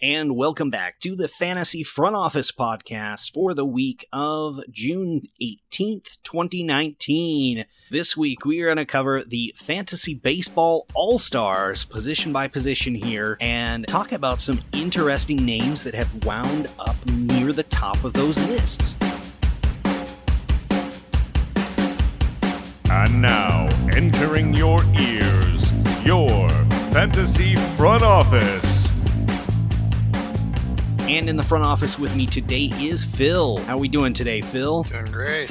and welcome back to the Fantasy Front Office podcast for the week of June 18th, 2019. This week, we are going to cover the Fantasy Baseball All Stars position by position here and talk about some interesting names that have wound up near the top of those lists. And now, entering your ears, your Fantasy Front Office. And in the front office with me today is Phil. How we doing today, Phil? Doing great.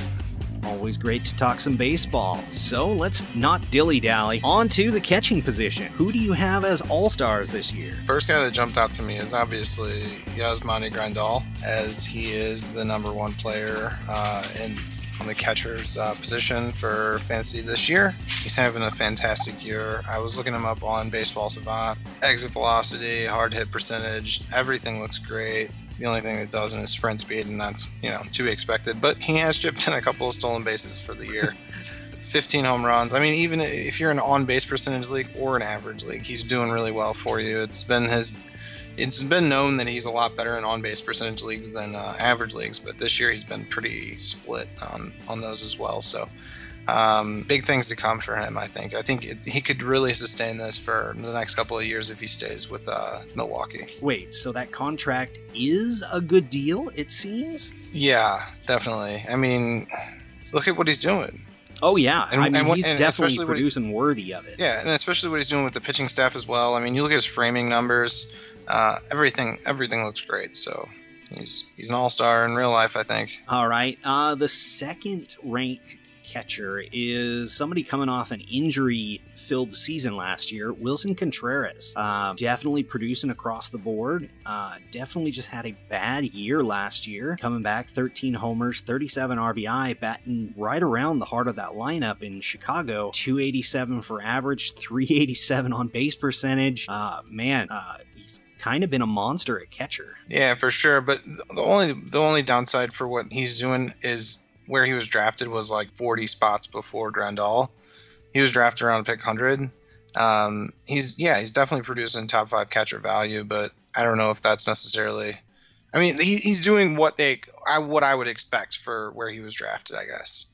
Always great to talk some baseball. So let's not dilly dally. On to the catching position. Who do you have as all stars this year? First guy that jumped out to me is obviously Yasmani Grandal, as he is the number one player uh, in on the catcher's uh, position for fantasy this year. He's having a fantastic year. I was looking him up on Baseball Savant. Exit velocity, hard hit percentage, everything looks great. The only thing that doesn't is sprint speed, and that's you know to be expected. But he has chipped in a couple of stolen bases for the year. 15 home runs. I mean, even if you're an on base percentage league or an average league, he's doing really well for you. It's been his it's been known that he's a lot better in on-base percentage leagues than uh, average leagues, but this year he's been pretty split on on those as well. So um, big things to come for him. I think. I think it, he could really sustain this for the next couple of years if he stays with uh, Milwaukee. Wait, so that contract is a good deal? It seems. Yeah, definitely. I mean, look at what he's doing. Oh yeah, And- I mean and what- he's and definitely what he- producing worthy of it. Yeah, and especially what he's doing with the pitching staff as well. I mean, you look at his framing numbers. Uh, everything everything looks great. So he's he's an all star in real life. I think. All right. Uh, the second ranked catcher is somebody coming off an injury filled season last year, Willson Contreras. Uh, definitely producing across the board. Uh, definitely just had a bad year last year. Coming back 13 homers, 37 RBI, batting right around the heart of that lineup in Chicago. 287 for average, 387 on base percentage. Uh, man, uh, kind of been a monster at catcher. Yeah, for sure. But the only the only downside for what he's doing is where he was drafted was like 40 spots before Grandal. He was drafted around pick 100. Um, he's yeah, he's definitely producing top five catcher value, but I don't know if that's necessarily. I mean, he, he's doing what they I what I would expect for where he was drafted. I guess.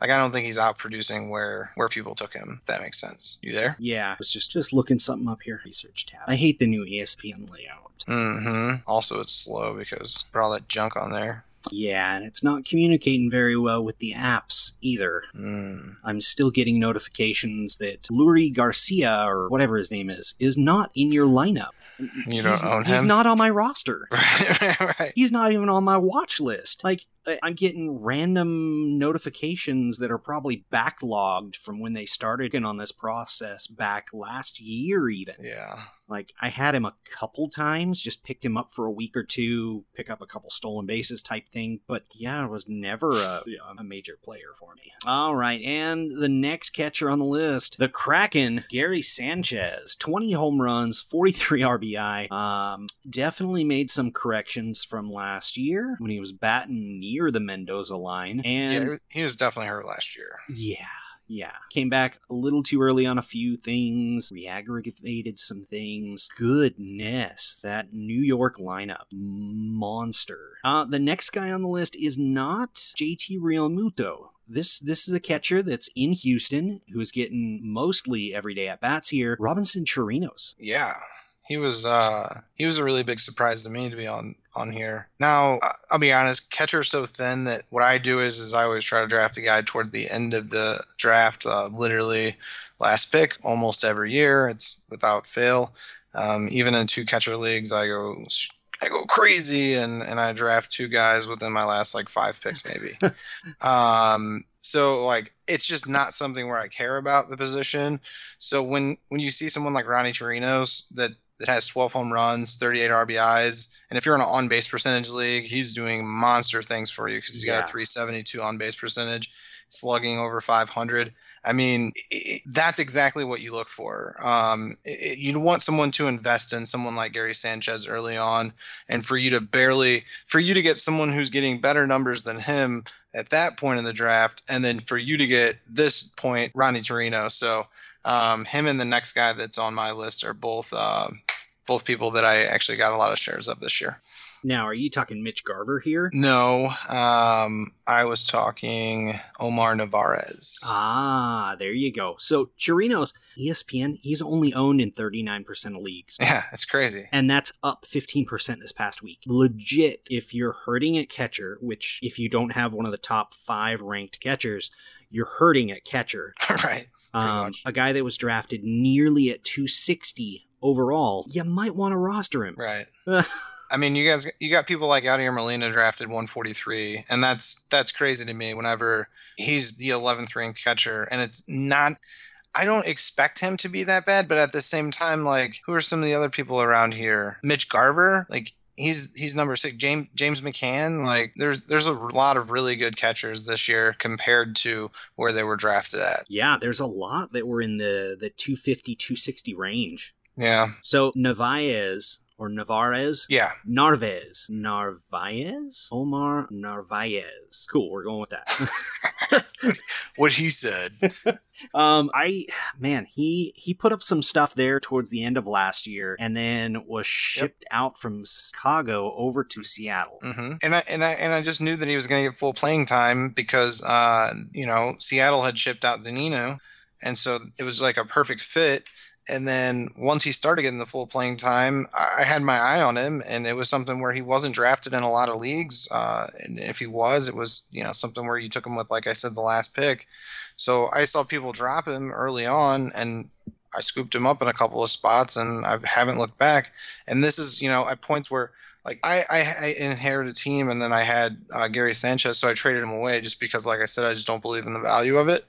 Like I don't think he's out producing where where people took him. If that makes sense. You there? Yeah, I was just just looking something up here. Research tab. I hate the new ESPN layout. Mm-hmm. Also, it's slow because put all that junk on there. Yeah, and it's not communicating very well with the apps either. Mm. I'm still getting notifications that Leury Garcia or whatever his name is is not in your lineup. You don't he's, own He's him? He's not on my roster. right, right. right. He's not even on my watch list. Like I'm getting random notifications that are probably backlogged from when they started in on this process back last year even. Yeah. Like I had him a couple times, just picked him up for a week or two, pick up a couple stolen bases type thing, but yeah, it was never a, a major player for me. All right, and the next catcher on the list, the Kraken, Gary Sanchez, 20 home runs, 43 RBI. Um, definitely made some corrections from last year when he was batting near the Mendoza line, and yeah, he was definitely hurt last year. yeah. Yeah. Came back a little too early on a few things, re-aggravated some things. Goodness, that New York lineup. Monster. Uh, the next guy on the list is not JT Realmuto. This this is a catcher that's in Houston who is getting mostly everyday at bats here. Robinson Chirinos. Yeah. He was uh he was a really big surprise to me to be on on here. Now I- I'll be honest, catcher's so thin that what I do is is I always try to draft a guy toward the end of the draft, uh, literally last pick almost every year. It's without fail. Um, even in two catcher leagues, I go I go crazy and and I draft two guys within my last like five picks maybe. um, so like it's just not something where I care about the position. So when when you see someone like Ronnie Chirinos that that has 12 home runs, 38 RBIs, and if you're in an on-base percentage league, he's doing monster things for you because he's got a 372 on-base percentage, slugging over 500. I mean, i i that's exactly what you look for. Um, i i- you want someone to invest in someone like Gary Sanchez early on, and for you to barely, for you to get someone who's getting better numbers than him at that point in the draft, and then for you to get this point, Ronnie Torino. So um, him and the next guy that's on my list are both um, both people that I actually got a lot of shares of this year. Now, are you talking Mitch Garver here? No, um, I was talking Omar Narvaez. Ah, there you go. So Chirinos, ESPN, he's only owned in 39% of leagues. Yeah, it's crazy. And that's up 15% this past week. Legit, if you're hurting at catcher, which if you don't have one of the top five ranked catchers, you're hurting at catcher. right. Um, a guy that was drafted nearly at 260 overall, you might want to roster him. Right. I mean, you guys, you got people like Yadier Molina drafted 143, and that's that's crazy to me. Whenever he's the 11th ranked catcher, and it's not. I don't expect him to be that bad, but at the same time, like, who are some of the other people around here? Mitch Garver, like, he's he's number six. James James McCann, like, there's there's a lot of really good catchers this year compared to where they were drafted at. Yeah, there's a lot that were in the the 250 260 range. Yeah. So Narvaez or Navarez. Yeah. Narvez. Narvaez? Omar Narvaez. Cool, we're going with that. what he said. um I man, he he put up some stuff there towards the end of last year and then was shipped yep. out from Chicago over to Seattle. Mm-hmm. And I and I and I just knew that he was going to get full playing time because uh you know, Seattle had shipped out Zunino and so it was like a perfect fit and then once he started getting the full playing time, I had my eye on him, and it was something where he wasn't drafted in a lot of leagues. Uh, and if he was, it was you know something where you took him with, like I said, the last pick. So I saw people drop him early on, and I scooped him up in a couple of spots, and I haven't looked back. And this is you know at points where like I, I, I inherited a team, and then I had uh, Gary Sanchez, so I traded him away just because, like I said, I just don't believe in the value of it.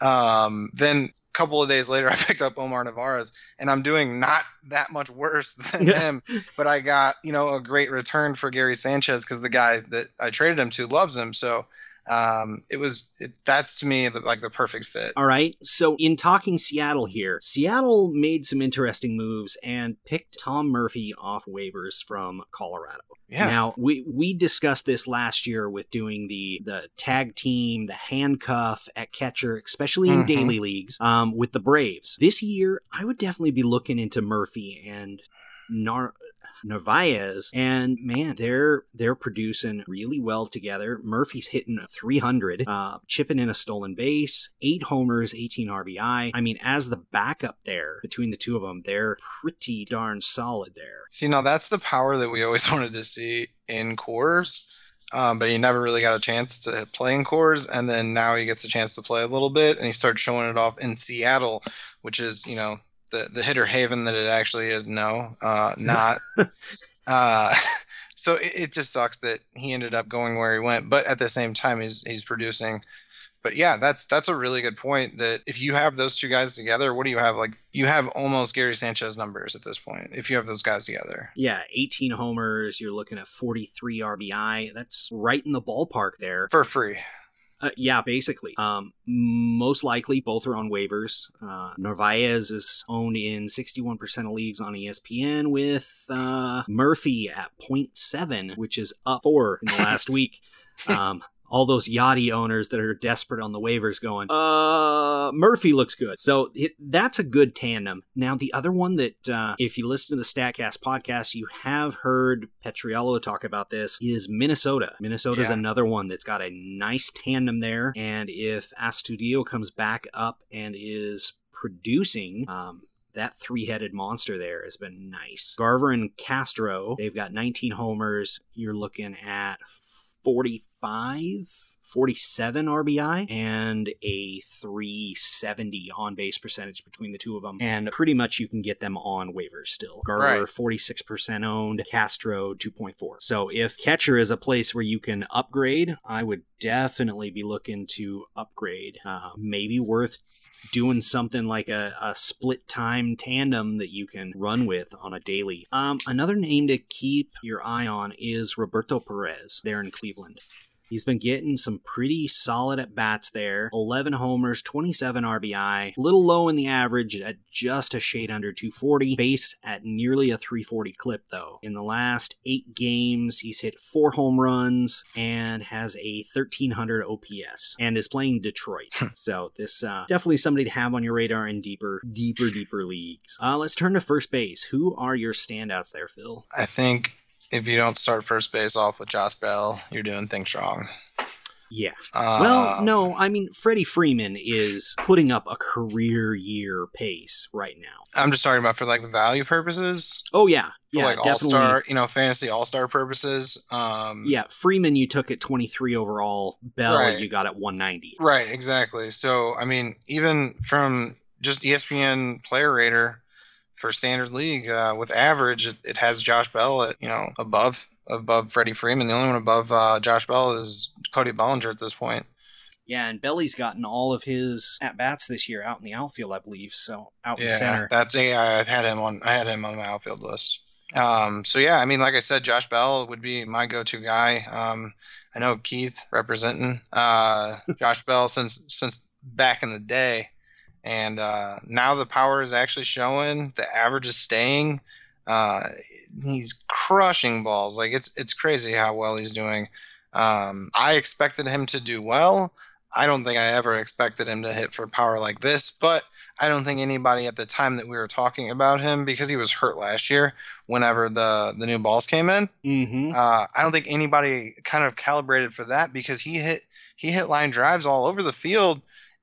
Um, then couple of days later, I picked up Omar Narvaez, and I'm doing not that much worse than him. But I got you know a great return for Gary Sanchez because the guy that I traded him to loves him. So um, it was it, that's to me the, like the perfect fit. All right. So in talking Seattle here, Seattle made some interesting moves and picked Tom Murphy off waivers from Colorado. Yeah. Now we we discussed this last year with doing the the tag team, the handcuff at catcher, especially in mm-hmm. daily leagues, um, with the Braves. This year, I would definitely be looking into Murphy and Nar- Narvaez, and man, they're they're producing really well together. Murphy's hitting a 300, uh, chipping in a stolen base, eight homers, 18 RBI. I mean, as the backup there between the two of them, they're pretty darn solid there. See, now that's the power that we always wanted to see in Coors. Um, but he never really got a chance to play in Coors, and then now he gets a chance to play a little bit, and he starts showing it off in Seattle, which is you know the the hitter haven that it actually is. No, uh, not. uh, so it, it, just sucks that he ended up going where he went, but at the same time, he's he's producing. But yeah, that's that's a really good point. That if you have those two guys together, what do you have? Like you have almost Gary Sanchez numbers at this point. If you have those guys together, yeah, 18 homers. You're looking at 43 RBI. That's right in the ballpark there for free. Uh, yeah, basically. Um, most likely, both are on waivers. Uh, Narvaez is owned in 61% of leagues on ESPN, with uh, Murphy at 0.7, which is up four in the last week. Um, all those Yadi owners that are desperate on the waivers going, uh, Murphy looks good. So it, that's a good tandem. Now, the other one that, uh, if you listen to the StatCast podcast, you have heard Petriello talk about this is Minnesota. Minnesota's yeah. another one that's got a nice tandem there. And if Astudillo comes back up and is producing, um, that three headed monster there has been nice. Garver and Castro, they've got 19 homers. You're looking at 45, 47 RBI and a 370 on base percentage between the two of them. And pretty much you can get them on waivers still. Garver, right. 46% owned, Castro, 2.4. So if catcher is a place where you can upgrade, I would definitely be looking to upgrade. Uh, maybe worth doing something like a, a, split time tandem that you can run with on a daily. Um, another name to keep your eye on is Roberto Perez there in Cleveland. He's been getting some pretty solid at bats there 11 homers, 27 RBI, a little low in the average at just a shade under 240, base at nearly a 340 clip though. In the last eight games, he's hit four home runs and has a 1300 OPS and is playing Detroit. so this uh, definitely somebody to have on your radar in deeper, deeper, deeper leagues. Uh, let's turn to first base. Who are your standouts there, Phil? I think if you don't start first base off with Josh Bell, you're doing things wrong. Yeah. well, Um, no, I mean Freddie Freeman is putting up a career year pace right now. I'm just talking about for like value purposes, Oh yeah, for yeah, like all star, you know, fantasy all star purposes. Um, Yeah, Freeman you took at 23 overall. Bell Right. you got at 190. Right, exactly. So, I mean, even from just ESPN Player Rater for Standard League, uh, with average, it, it has Josh Bell at you know above above Freddie Freeman. The only one above uh, Josh Bell is Cody Bellinger at this point. Yeah, and Belly's gotten all of his at bats this year out in the outfield, I believe. So out in Yeah, center. Yeah. That's a I had him on I had him on my outfield list. Um, so yeah, I mean, like I said, Josh Bell would be my go-to guy. Um, I know Keith representing uh, Josh Bell since since back in the day, and uh, now the power is actually showing. The average is staying. Uh, he's crushing balls. Like it's it's crazy how well he's doing. Um, I expected him to do well. I don't think I ever expected him to hit for power like this, but I don't think anybody at the time that we were talking about him because he was hurt last year whenever the the new balls came in. Mm-hmm. Uh, I don't think anybody kind of calibrated for that because he hit he hit line drives all over the field,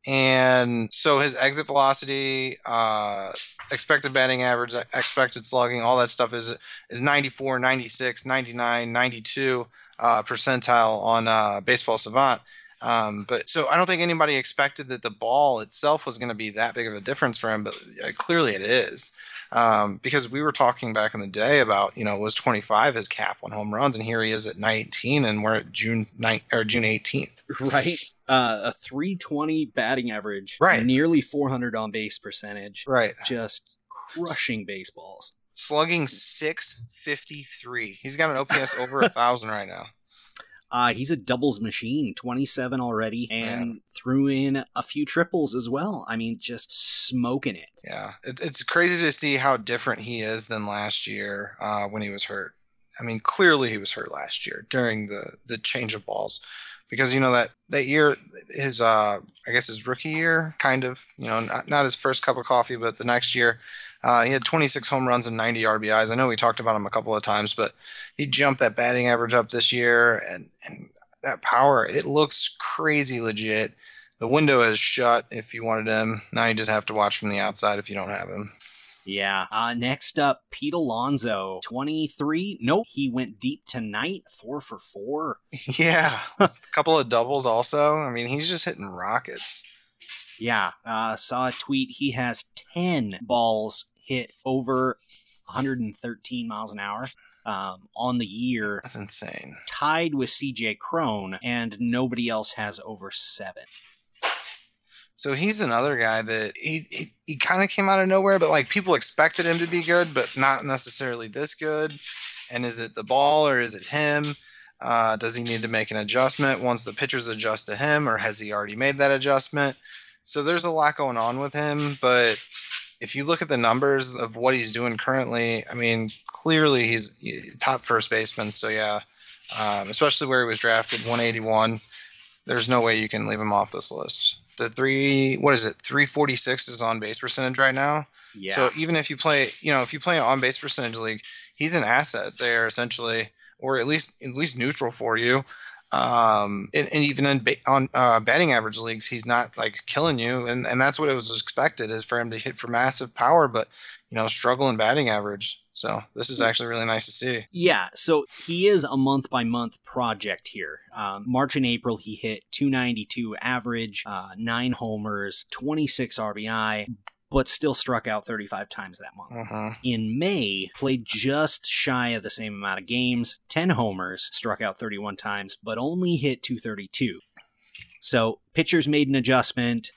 and so his exit velocity, uh, expected batting average, expected slugging, all that stuff is is 94, 96, 99, 92 uh, percentile on uh, Baseball Savant. Um, but so I don't think anybody expected that the ball itself was going to be that big of a difference for him, but uh, clearly it is. Um, because we were talking back in the day about, you know, was 25 his cap on home runs, and here he is at 19, and we're at June 9 or June 18th. Right. Uh, a 320 batting average. Right. Nearly 400 on base percentage. Right. Just crushing baseballs. Slugging 653. He's got an OPS over a thousand right now. Uh, he's a doubles machine, 27 already, and threw in a few triples as well. I mean, just smoking it. Yeah, it, it's crazy to see how different he is than last year uh, when he was hurt. I mean, clearly he was hurt last year during the the change of balls, because you know that that year, his uh, I guess his rookie year, kind of, you know, not, not his first cup of coffee, but the next year, uh, he had 26 home runs and 90 RBIs. I know we talked about him a couple of times, but he jumped that batting average up this year, and and that power, it looks crazy legit. The window is shut if you wanted him. Now you just have to watch from the outside if you don't have him. Yeah. Uh, next up, Pete Alonso, 23. Nope, he went deep tonight, four for four. Yeah, a couple of doubles also. I mean, he's just hitting rockets. Yeah. Uh, saw a tweet. He has 10 balls hit over 113 miles an hour um, on the year, That's insane. tied with CJ Cron, and nobody else has over seven. So he's another guy that he he, he kind of came out of nowhere, but like people expected him to be good, but not necessarily this good. And is it the ball or is it him? Uh, does he need to make an adjustment once the pitchers adjust to him, or has he already made that adjustment? So there's a lot going on with him, but if you look at the numbers of what he's doing currently, I mean, clearly he's top first baseman. So yeah, um, especially where he was drafted, 181. There's no way you can leave him off this list. The three, what is it? 346 is on base percentage right now. Yeah. So even if you play, you know, if you play an on base percentage league, he's an asset there essentially, or at least at least neutral for you. Um, and, and even in ba- on uh, batting average leagues, he's not like killing you, and and that's what it was expected is for him to hit for massive power, but you know, struggle in batting average. So this is actually really nice to see. Yeah, so he is a month by month project here. Um, March and April, he hit 292 average, uh, nine homers, 26 RBI, but still struck out 35 times that month. hmm In May, played just shy of the same amount of games, 10 homers, struck out 31 times, but only hit 232. So pitchers made an adjustment,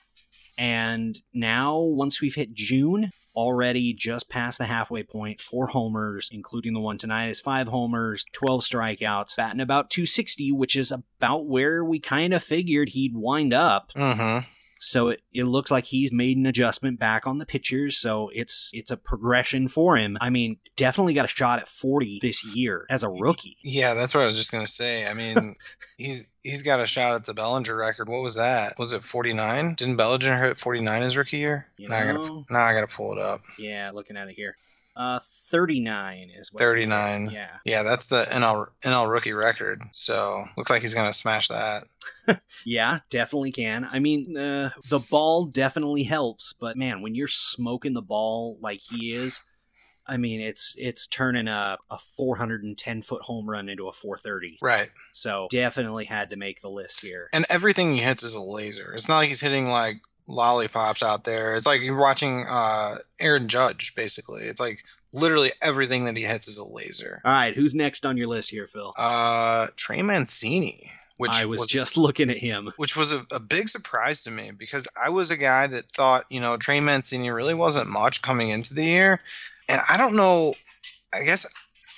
and now once we've hit June, already just past the halfway point. Four homers, including the one tonight, is five homers, 12 strikeouts, batting about 260, which is about where we kind of figured he'd wind up. Mm-hmm. So it, it looks like he's made an adjustment back on the pitchers. So it's it's a progression for him. I mean, definitely got a shot at 40 this year as a rookie. Yeah, that's what I was just gonna say. I mean, he's he's got a shot at the Bellinger record. What was that? Was it 49? Didn't Bellinger hit 49 his rookie year? You now, I gotta, now I gotta pull it up. Yeah, looking at it here. Uh, 39 is what. 39. Yeah. Yeah, that's the NL NL rookie record. So looks like he's gonna smash that. Yeah, definitely can. I mean, uh, the ball definitely helps, but man, when you're smoking the ball like he is, I mean, it's it's turning a, a 410 foot home run into a 430. Right. So definitely had to make the list here. And everything he hits is a laser. It's not like he's hitting like lollipops out there. It's like you're watching uh Aaron Judge basically. It's like literally everything that he hits is a laser. All right, who's next on your list here, Phil? Uh Trey Mancini, which I was, just looking at him. which was a, a big surprise to me because I was a guy that thought, you know, Trey Mancini really wasn't much coming into the year. And I don't know, I guess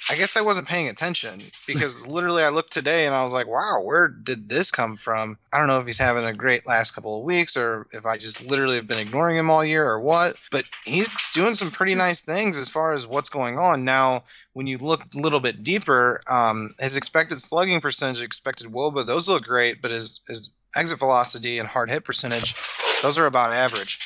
I guess I wasn't paying attention because literally I looked today and I was like, wow, where did this come from? I don't know if he's having a great last couple of weeks or if I just literally have been ignoring him all year or what. But he's doing some pretty nice things as far as what's going on. Now, when you look a little bit deeper, um, his expected slugging percentage, expected WOBA, those look great, but his, his exit velocity and hard hit percentage, those are about average.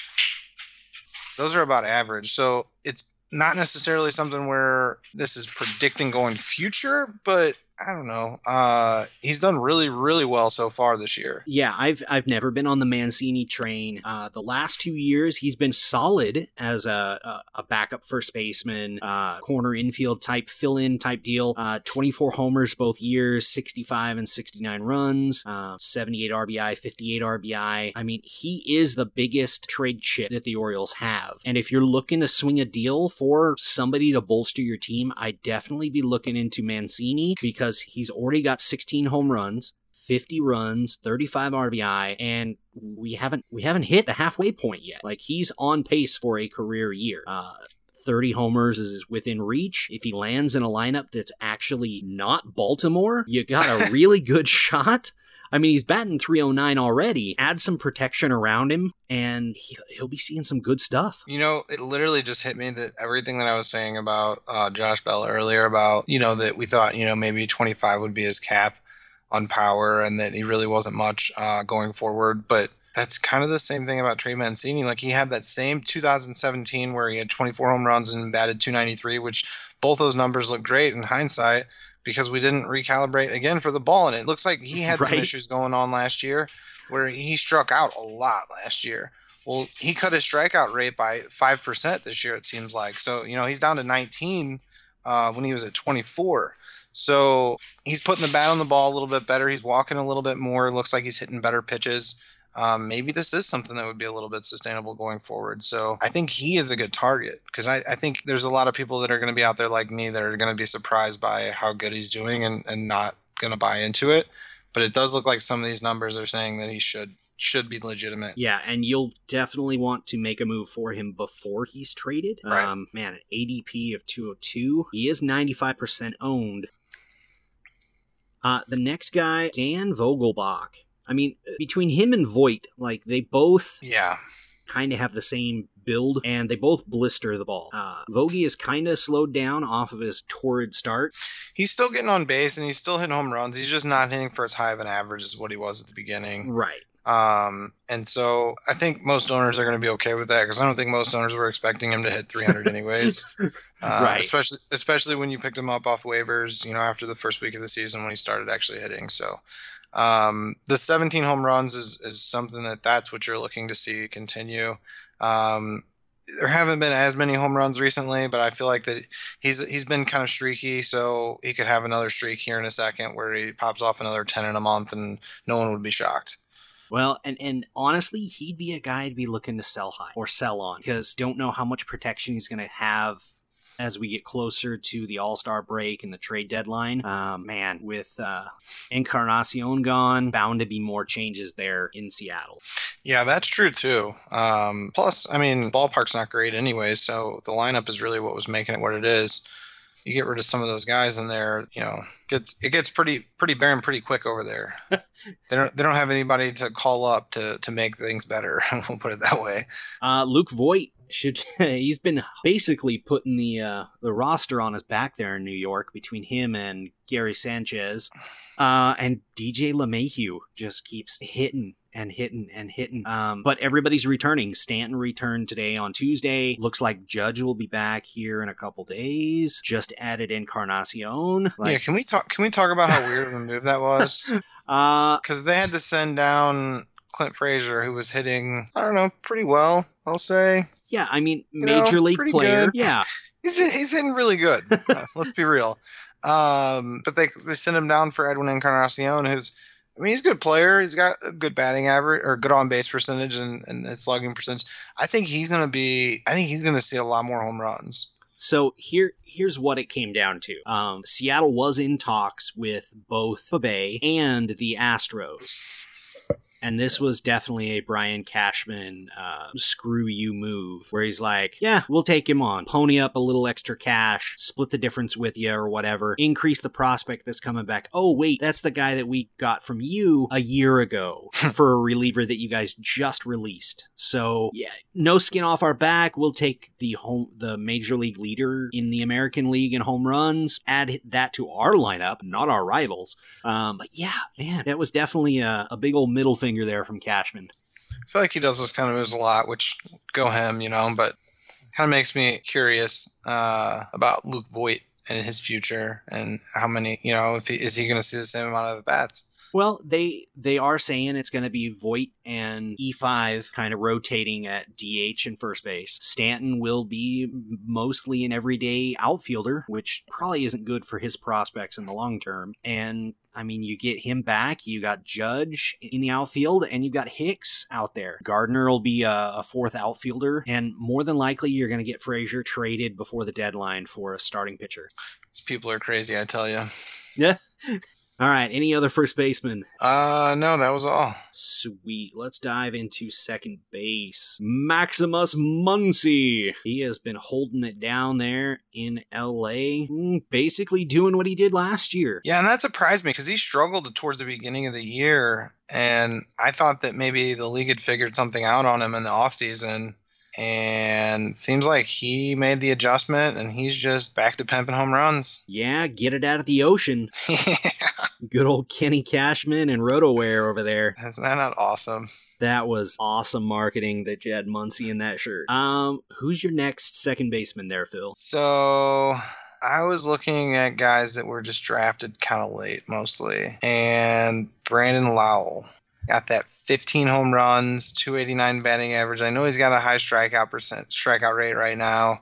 Those are about average. So it's not necessarily something where this is predicting going future, but I don't know. Uh, he's done really, really well so far this year. Yeah, I've I've never been on the Mancini train. Uh, the last two years, he's been solid as a a, a backup first baseman, uh, corner infield type fill in type deal. Uh, 24 homers both years, 65 and 69 runs, uh, 78 RBI, 58 RBI. I mean, he is the biggest trade chip that the Orioles have. And if you're looking to swing a deal for somebody to bolster your team, I'd definitely be looking into Mancini because he's already got 16 home runs. 50 runs, 35 RBI, and we haven't we haven't hit the halfway point yet. Like he's on pace for a career year. Uh 30 homers is within reach. If he lands in a lineup that's actually not Baltimore, you got a really good shot. I mean, he's batting 309 already. Add some protection around him, and he, he'll be seeing some good stuff. You know, it literally just hit me that everything that I was saying about uh, Josh Bell earlier about, you know, that we thought, you know, maybe 25 would be his cap on power and that he really wasn't much uh, going forward. But that's kind of the same thing about Trey Mancini. Like he had that same 2017 where he had 24 home runs and batted 293, which both those numbers look great in hindsight because we didn't recalibrate again for the ball. And it looks like he had some issues going on last year where he struck out a lot last year. Well, he cut his strikeout rate by 5% this year, it seems like. So, you know, he's down to 19 uh, when he was at 24. So he's putting the bat on the ball a little bit better. He's walking a little bit more. Looks like he's hitting better pitches. Um, maybe this is something that would be a little bit sustainable going forward. So I think he is a good target because I, I think there's a lot of people that are going to be out there like me that are going to be surprised by how good he's doing and, and not going to buy into it. But it does look like some of these numbers are saying that he should should be legitimate. Yeah, and you'll definitely want to make a move for him before he's traded. Right. Um, man, an ADP of 202. He is 95% owned. Uh, the next guy, Dan Vogelbach. I mean, between him and Voit, like they both Yeah. kind of have the same build, and they both blister the ball. Uh, Vogie is kind of slowed down off of his torrid start. He's still getting on base and he's still hitting home runs. He's just not hitting for as high of an average as what he was at the beginning. Right. Um, and so I think most owners are going to be okay with that because I don't think most owners were expecting him to hit 300 anyways. Uh, Right. Especially, especially when you picked him up off waivers, you know, after the first week of the season when he started actually hitting. So, um, the 17 home runs is, is something that that's what you're looking to see continue. Um, there haven't been as many home runs recently, but I feel like that he's he's been kind of streaky, so he could have another streak here in a second where he pops off another 10 in a month, and no one would be shocked. Well, and and honestly, he'd be a guy to be looking to sell high or sell on because don't know how much protection he's going to have as we get closer to the All Star break and the trade deadline. Um, man, with uh, Encarnacion gone, bound to be more changes there in Seattle. Yeah, that's true too. Um, plus, I mean, ballpark's not great anyway, so the lineup is really what was making it what it is. You get rid of some of those guys in there, you know, gets it gets pretty pretty barren pretty quick over there. they don't they don't have anybody to call up to to make things better. we'll put it that way. Uh, Luke Voit should he's been basically putting the uh, the roster on his back there in New York between him and Gary Sanchez, uh, and DJ LeMahieu just keeps hitting and hitting and hitting. Um, but everybody's returning. Stanton returned today on Tuesday. Looks like Judge will be back here in a couple days. Just added Encarnacion. Like, yeah, can we talk? Can we talk about how weird of a move that was? uh, Because they had to send down Clint Frazier, who was hitting, I don't know, pretty well. I'll say yeah, I mean, You know, major league player. good. Yeah, he's he's hitting really good. Uh, let's be real. Um, but they they sent him down for Edwin Encarnacion, who's I mean, he's a good player. He's got a good batting average or good on base percentage and, and slugging percentage. I think he's gonna be. I think he's gonna see a lot more home runs. So here, here's what it came down to. Um, Seattle was in talks with both Bay and the Astros. And this was definitely a Brian Cashman uh, screw you move, where he's like, "Yeah, we'll take him on, pony up a little extra cash, split the difference with you, or whatever, increase the prospect that's coming back. Oh wait, that's the guy that we got from you a year ago for a reliever that you guys just released. So yeah, no skin off our back. We'll take the home, the major league leader in the American League in home runs, add that to our lineup, not our rivals. Um, but yeah, man, that was definitely a, a big old middle finger there from Cashman. I feel like he does those kind of moves a lot, which go him, you know. But kind of makes me curious uh, about Luke Voit and his future and how many, you know, if he, is he going to see the same amount of bats? Well, they they are saying it's going to be Voit and E5 kind of rotating at DH and first base. Stanton will be mostly an everyday outfielder, which probably isn't good for his prospects in the long term. And I mean, you get him back. You got Judge in the outfield, and you've got Hicks out there. Gardner will be a, a fourth outfielder, and more than likely, you're going to get Frazier traded before the deadline for a starting pitcher. These people are crazy, I tell you. Yeah. All right. Any other first baseman? Uh, no, that was all. Sweet. Let's dive into second base. Maximus Muncy. He has been holding it down there in LA, mm, basically doing what he did last year. Yeah, and that surprised me because he struggled towards the beginning of the year, and I thought that maybe the league had figured something out on him in the offseason. And seems like he made the adjustment, and he's just back to pimping home runs. Yeah, get it out of the ocean. Good old Kenny Cashman and RotoWare over there. Isn't that not awesome? That was awesome marketing that you had Muncy in that shirt. Um, who's your next second baseman there, Phil? So I was looking at guys that were just drafted kind of late, mostly, and Brandon Lowe got that 15 home runs, 289 batting average. I know he's got a high strikeout percent, strikeout rate right now,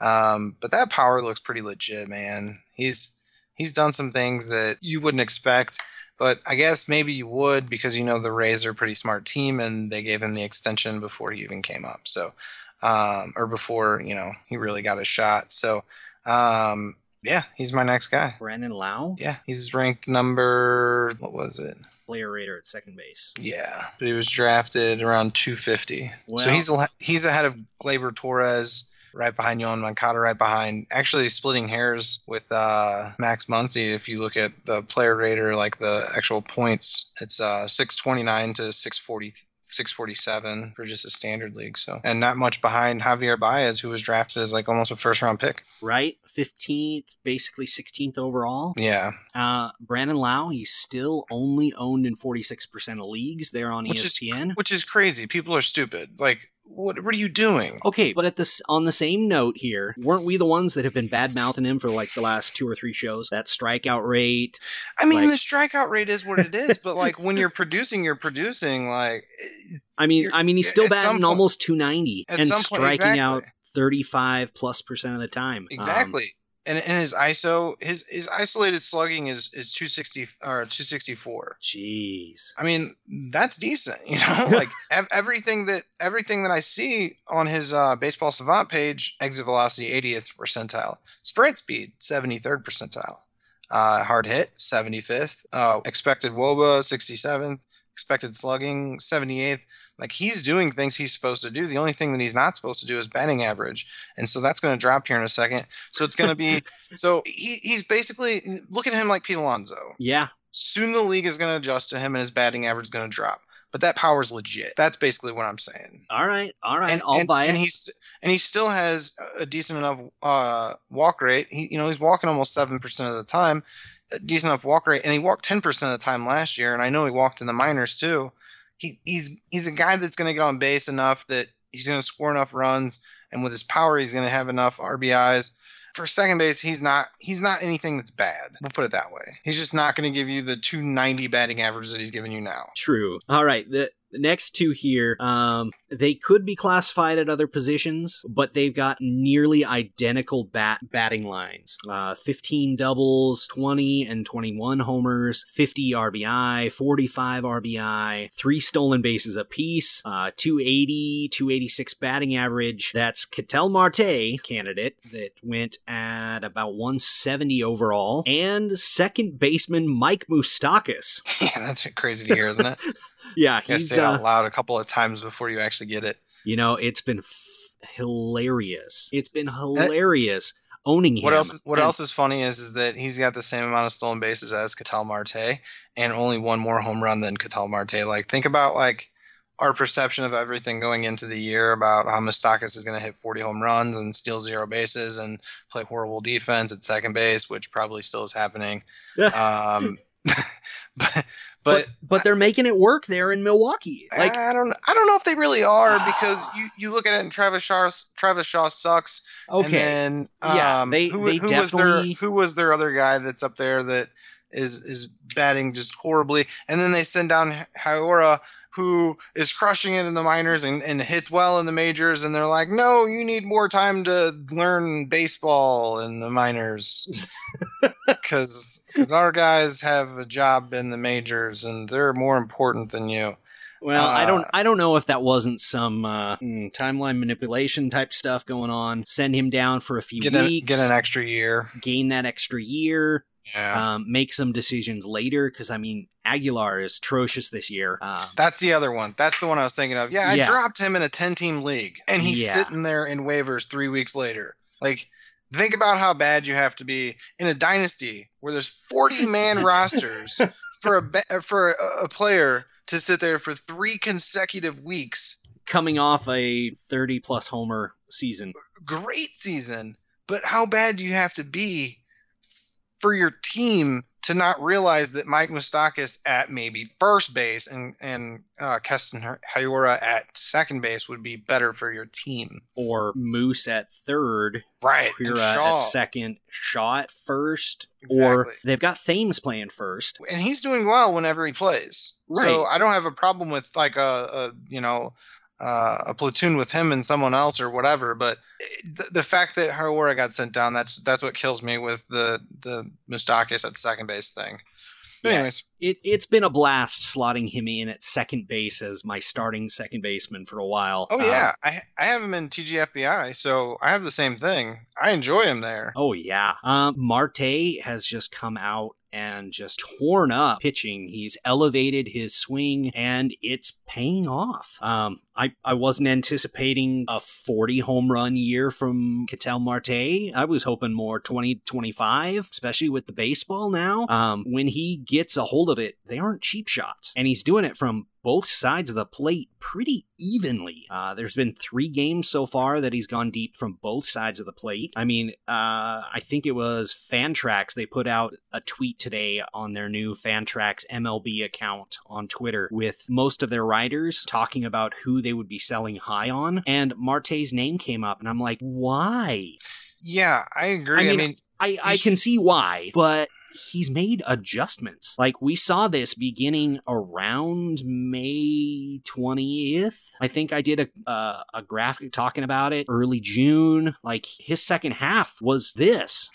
um, but that power looks pretty legit, man. He's he's done some things that you wouldn't expect. But I guess maybe you would because you know the Rays are a pretty smart team and they gave him the extension before he even came up. So, um, or before you know he really got a shot. So, um, yeah, he's my next guy. Brandon Lowe, Yeah, he's ranked number what was it? Player rater at second base. Yeah, but he was drafted around 250. Well- so he's he's ahead of Gleyber Torres, right behind Yoan Moncada, right behind. Actually, splitting hairs with uh, Max Muncy. If you look at the player rater, like the actual points, it's uh, 629 to 640. 647 for just a standard league, so and not much behind Javier Baez, who was drafted as like almost a first round pick. Right, fifteenth, basically sixteenth overall. Yeah, Uh, Brandon Lowe, he's still only owned in forty six percent of leagues. There on which is ESPN. which is crazy. People are stupid. Like, what what are you doing? Okay, but at this on the same note here, weren't we the ones that have been bad mouthing him for like the last two or three shows? That strikeout rate. I mean, Like- the strikeout rate is what it is, but like when you're producing, you're producing. Like, I mean, I mean, he's still batting point- almost two ninety and some point, striking exactly. out thirty five plus percent of the time. Um, exactly. And, and his ISO, his his isolated slugging is is 260 or 264. Jeez. I mean, that's decent, you know. like ev- everything that everything that I see on his uh, baseball savant page, exit velocity 80th percentile, sprint speed 73rd percentile, uh, hard hit 75th, uh, expected woba 67th, expected slugging 78th. Like he's doing things he's supposed to do. The only thing that he's not supposed to do is batting average, and so that's going to drop here in a second. So it's going to be so he, he's basically look at him like Pete Alonso. Yeah. Soon the league is going to adjust to him, and his batting average is going to drop. But that power's legit. That's basically what I'm saying. All right. All right. And, I'll and, buy and he's and he still has a decent enough uh, walk rate. He you know he's walking almost seven percent of the time, a decent enough walk rate, and he walked ten percent of the time last year. And I know he walked in the minors too he, he's he's a guy that's going to get on base enough that he's going to score enough runs, and with his power, he's going to have enough RBIs. For second base, he's not he's not anything that's bad. We'll put it that way. He's just not going to give you the 290 batting average that he's giving you now. True. All right. The the next two here, um, they could be classified at other positions, but they've got nearly identical bat batting lines. Uh, 15 doubles, 20 and 21 homers, 50 RBI, 45 RBI, three stolen bases apiece, uh, 280, 286 batting average. That's Ketel Marte, candidate, that went at about 170 overall, and second baseman Mike Moustakas. Yeah, that's crazy to hear, isn't it? Yeah, he's say it uh, out loud a couple of times before you actually get it. You know, it's been f- hilarious. It's been hilarious owning him. What else? What And- else is funny is is that he's got the same amount of stolen bases as Ketel Marte, and only one more home run than Ketel Marte. Like, think about like our perception of everything going into the year about how Moustakas is going to hit 40 home runs and steal zero bases and play horrible defense at second base, which probably still is happening. Um, but but but but they're making it work there in Milwaukee. Like I don't I don't know if they really are because you, you look at it and Travis Shaw Travis Shaw sucks. And okay, then Yeah, um, they- who, they who was their definitely- who was their other guy that's up there that is is batting just horribly, and then they send down Hiura who is crushing it in the minors and, and hits well in the majors, and they're like, no, you need more time to learn baseball in the minors because because our guys have a job in the majors and they're more important than you. well, I don't uh, I don't know if that wasn't some uh, mm, timeline manipulation type stuff going on. Send him down for a few Get an, weeks, get an extra year. gain that extra year, Yeah. um, make some decisions later. Because I mean, Aguilar is atrocious this year. Um, That's the other one. That's the one I was thinking of. Yeah, I Yeah. dropped him in a 10 team league and he's Yeah. sitting there in waivers three weeks later. Like, think about how bad you have to be in a dynasty where there's 40 man rosters for a for a, a player to sit there for three consecutive weeks. coming off a 30 plus homer season. Great season, but how bad do you have to be for your team to not realize that Mike Moustakas at maybe first base and and uh, Keston Hiura at second base would be better for your team. Or Moose at third, Right. Kira at second, Shaw at first, or Exactly. they've got Thames playing first. and he's doing well whenever he plays. So I don't have a problem with like a, a you know uh, a platoon with him and someone else or whatever. But the, the fact that Harawara got sent down that's that's what kills me with the the Moustakas at second base thing. But Yeah. anyways, It, it's been a blast slotting him in at second base as my starting second baseman for a while. oh Um, yeah, I I have him in TGFBI, so I have the same thing. I enjoy him there. Oh yeah. Um, Marte has just come out and just torn up pitching. He's elevated his swing and it's paying off. Um, I, I wasn't anticipating a 40 home run year from Ketel Marte. I was hoping more 20, 25, especially with the baseball now. Um, when he gets a hold of it, they aren't cheap shots. And he's doing it from both sides of the plate pretty evenly. Uh, there's been three games so far that he's gone deep from both sides of the plate. I mean, uh, I think it was Fantrax. They put out a tweet today on their new Fantrax MLB account on Twitter with most of their writers talking about who they would be selling high on. And Marte's name came up, and I'm like, why? Yeah, I agree. I I mean, mean, I, I can see why, but he's made adjustments. Like we saw this beginning around May 20th. I think I did a uh, a graphic talking about it early June. Like his second half was this.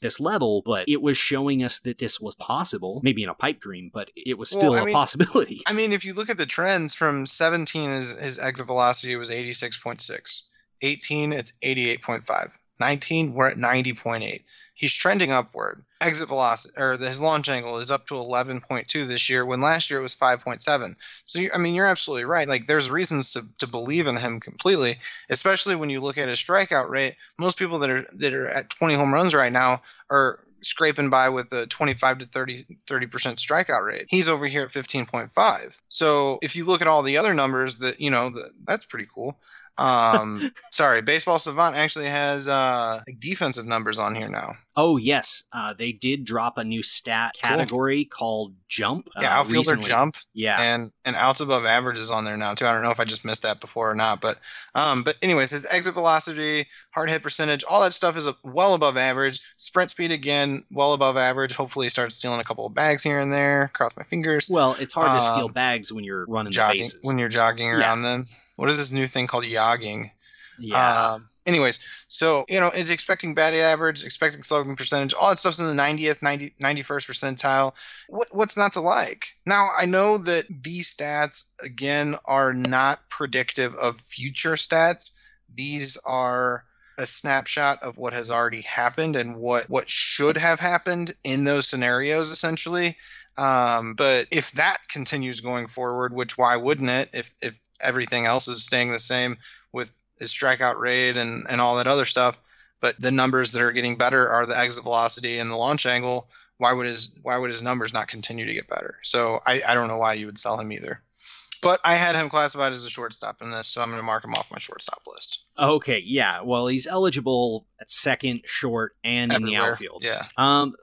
This level, but it was showing us that this was possible. Maybe in a pipe dream, but it was Well, still I a mean- possibility. I mean, if you look at the trends from 17, his, his exit velocity was 86.6. 18, it's 88.5. 19, we're at 90.8. He's trending upward. Exit velocity, or his launch angle is up to 11.2 this year, when last year it was 5.7. So, you, I mean, you're absolutely right. Like, there's reasons to, to believe in him completely, especially when you look at his strikeout rate. Most people that are that are at 20 home runs right now are scraping by with a 25 to 30 30% strikeout rate. He's over here at 15.5. So if you look at all the other numbers that, you know, the, that's pretty cool. Um sorry, Baseball Savant actually has uh like defensive numbers on here now. Oh yes, uh, they did drop a new stat Cool. category called jump. Yeah, uh, outfielder recently. jump Yeah, and and outs above average is on there now too. I don't know if I just missed that before or not, but um, but anyways, his exit velocity, hard hit percentage, all that stuff is well above average. Sprint speed again, well above average. Hopefully, he starts stealing a couple of bags here and there. Cross my fingers. well, it's hard to steal Um, bags when you're running the bases. when you're jogging Yeah. around them. What is this new thing called yogging? yeah, Um, anyways, so you know, is expecting batting average, expecting slugging percentage, all that stuff's in the 90th, 90, 91st percentile. What, what's not to like? Now, I know that these stats again are not predictive of future stats. These are a snapshot of what has already happened and what what should have happened in those scenarios, essentially. Um, but if that continues going forward, which why wouldn't it? If if everything else is staying the same with his strikeout rate and and all that other stuff, but the numbers that are getting better are the exit velocity and the launch angle. Why would his why would his numbers not continue to get better? So I, I don't know why you would sell him either. But I had him classified as a shortstop in this, so I'm going to mark him off my shortstop list. okay, yeah. Well, he's eligible at second, short, and in the outfield. Yeah. Um,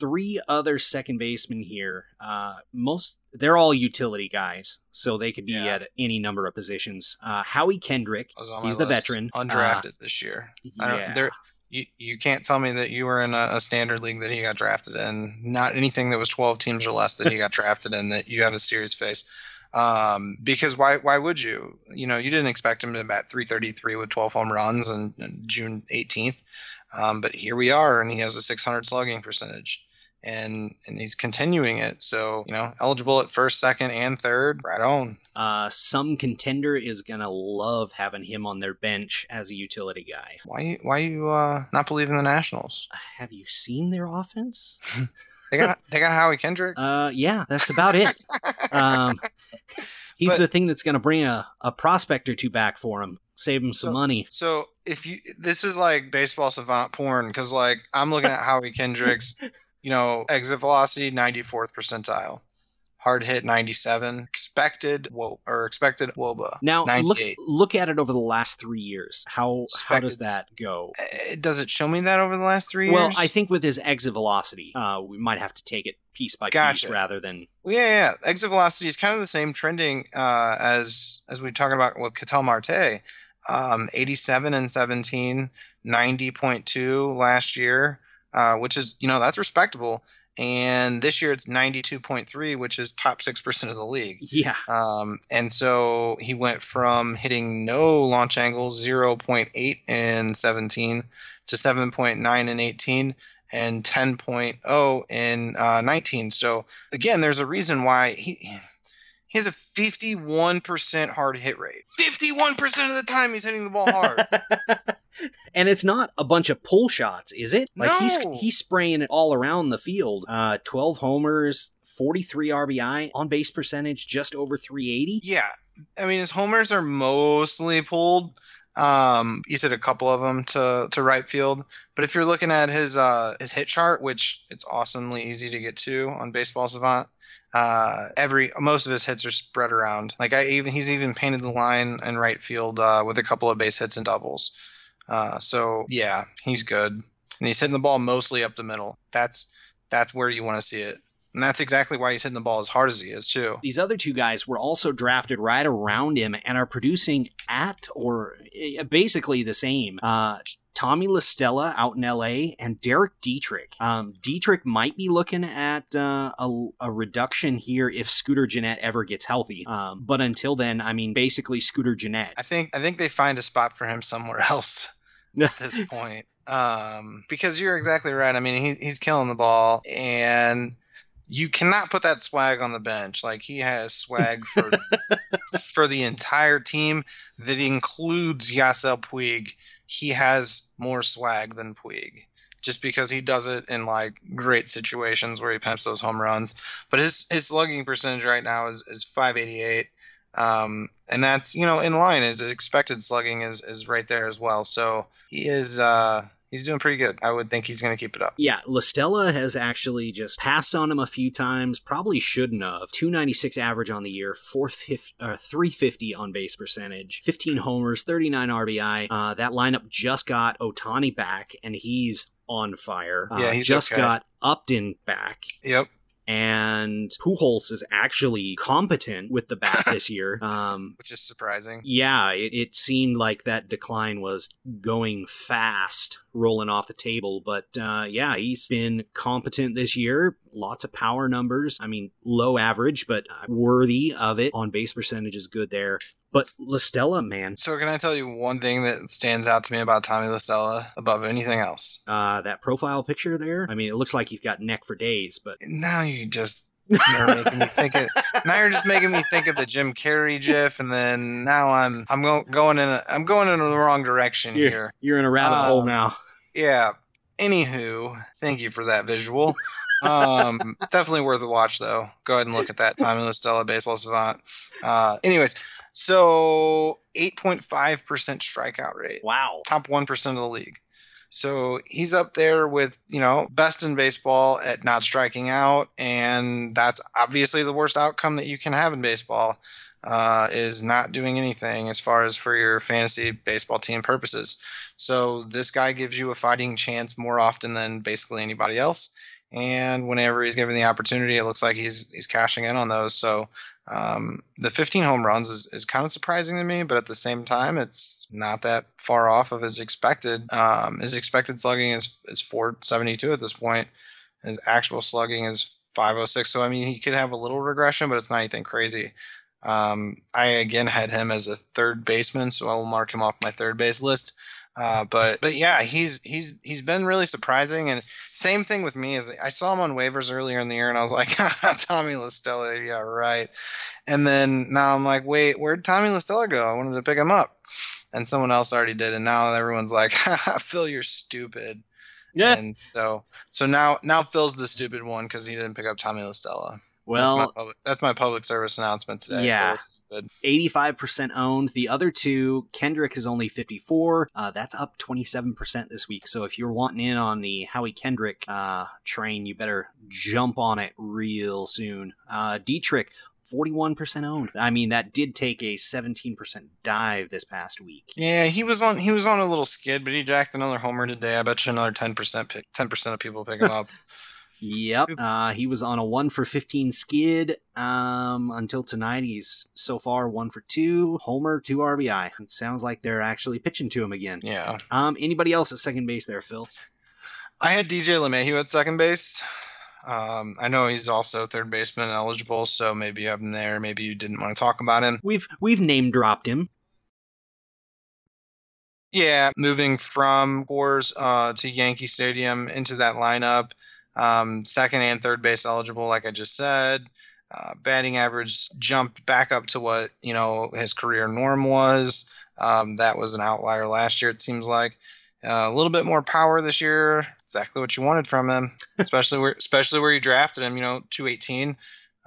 three other second basemen here. Uh, most they're all utility guys, so they could be Yeah. at any number of positions. Uh, Howie Kendrick, Was on my he's the list. veteran, Undrafted this year. Uh, I don't, yeah. there, you, you can't tell me that you were in a, a standard league that he got drafted in. Not anything that was 12 teams or less that he got drafted in that you have a serious face. Um, because why why would you? You know, you didn't expect him to bat 333 with 12 home runs on, on June 18th. Um, but here we are, and he has a 600 slugging percentage. And, and he's continuing it. So, you know, eligible at first, second, and third. Right on. Uh, some contender is gonna love having him on their bench as a utility guy. Why you why you uh, not believe in the Nationals? Have you seen their offense? They got they got Howie Kendrick. Uh, yeah, that's about it. Um, he's But- the thing that's gonna bring a, a prospect or two back for him, save him some So- money. So if you this is like baseball savant porn because like I'm looking at Howie Kendrick's, you know, exit velocity 94th percentile, hard hit 97, expected wo- or expected woba Now look look at it over the last three years. How how does that go? Eh, Does it show me that over the last three Well, years? I think with his exit velocity, uh, we might have to take it piece by Gotcha. piece rather than Well, yeah, yeah. Exit velocity is kind of the same trending uh, as as we talking about with Ketel Marte. Um, 87 and 17, 90.2 last year, uh, which is you know that's respectable. And this year it's 92.3, which is top six percent of the league. yeah. Um, and so he went from hitting no launch angles, 0.8 in 17, to 7.9 in 18, and 10.0 in uh, 19. So again, there's a reason why he he has a 51% hard hit rate. 51% of the time he's hitting the ball hard. and it's not a bunch of pull shots, is it? Like he's No. he's spraying it all around the field. Uh, twelve homers, forty three RBI, on base percentage just over three eighty. yeah, I mean his homers are mostly pulled. Um, he's hit a couple of them to to right field, but if you're looking at his uh his hit chart, which it's awesomely easy to get to on Baseball Savant, uh, every most of his hits are spread around. Like I even he's even painted the line in right field uh, with a couple of base hits and doubles. Uh, so yeah, he's good, and he's hitting the ball mostly up the middle. That's that's where you want to see it, and that's exactly why he's hitting the ball as hard as he is too. These other two guys were also drafted right around him and are producing at or eh, basically the same. Uh, Tommy La Stella out in LA and Derek Dietrich. Um, Dietrich might be looking at uh, a, a reduction here if Scooter Gennett ever gets healthy. Um, but until then, I mean, basically Scooter Gennett. I think I think they find a spot for him somewhere else at this point. Um, because you're exactly right. I mean, he, he's killing the ball, and you cannot put that swag on the bench. Like he has swag for for the entire team. That includes Yasiel Puig. He has more swag than Puig just because he does it in like great situations where he pumps those home runs. But his his slugging percentage right now is is 588. Um, and that's you know in line. His expected slugging is is right there as well. So he is uh, he's doing pretty good. I would think he's going to keep it up. Yeah, La Stella has actually just passed on him a few times. Probably shouldn't have. 296 average on the year, 450, uh, 350 on base percentage, 15 homers, 39 RBI. Uh, that lineup just got Ohtani back, and he's on fire. Yeah, Uh, he's just okay. got Upton back. Yep. And Pujols is actually competent with the bat this year. Um, Which is surprising. yeah, it, it seemed like that decline was going fast, rolling off the table. But uh, yeah, he's been competent this year. Lots of power numbers. I mean, low average, but worthy of it. On base percentage is good there. But La Stella, man, So can I tell you one thing that stands out to me about Tommy La Stella above anything else? uh, that profile picture there. I mean, it looks like he's got neck for days. But Now you just you're making me think it. Now you're just making me think of the Jim Carrey GIF, and then now I'm I'm go, going in a, I'm going in the wrong direction you're, here. you're in a rabbit hole Um, now. Yeah. Anywho, thank you for that visual. Um, definitely worth a watch, though. Go ahead and look at that Tommy La Stella Baseball Savant. Uh, anyways, so 8.5% strikeout rate, Wow. top 1% of the league. So he's up there with, you know, best in baseball at not striking out. And that's obviously the worst outcome that you can have in baseball uh, is not doing anything as far as for your fantasy baseball team purposes. So this guy gives you a fighting chance more often than basically anybody else. And whenever he's given the opportunity, it looks like he's he's cashing in on those. So um, the 15 home runs is, is kind of surprising to me, but at the same time, it's not that far off of his expected. Um, his expected slugging is is 472 at this point. His actual slugging is 506. So I mean, he could have a little regression, but it's not anything crazy. Um, I again had him as a third baseman, so I will mark him off my third base list. Uh, but but yeah, he's he's he's been really surprising, and same thing with me is I saw him on waivers earlier in the year, and I was like, Tommy La Stella, yeah, right. And then now I'm like, wait, where'd Tommy La Stella go? I wanted to pick him up, and someone else already did, and now everyone's like, Phil, you're stupid. Yeah. And so so now now Phil's the stupid one because he didn't pick up Tommy La Stella. that's my Well, public, that's my public service announcement today. Yeah. Stupid. 85% owned. The other two, Kendrick is only 54. Uh, that's up 27% this week. So if you're wanting in on the Howie Kendrick uh, train, you better jump on it real soon. Uh, Dietrich, 41% owned. I mean, that did take a 17% dive this past week. Yeah, he was on he was on a little skid, but he jacked another homer today. I bet you another ten percent pick ten percent of people pick him up. Yep. Uh, he was on a 1 for 15 skid um, until tonight. He's so far 1 for 2, homer, 2 RBI. It sounds like they're actually pitching to him again. Yeah. Um, anybody else at second base there, Phil? I had DJ LeMahieu at second base. Um, I know he's also third baseman eligible, so maybe him there. Maybe you didn't want to talk about him. We've we've name dropped him. Yeah, moving from Coors uh, to Yankee Stadium into that lineup, um, second and third base eligible, like I just said. Uh, batting average jumped back up to what you know his career norm was. Um, that was an outlier last year. It seems like uh, a little bit more power this year. Exactly what you wanted from him, especially where especially where you drafted him. You know, two eighteen.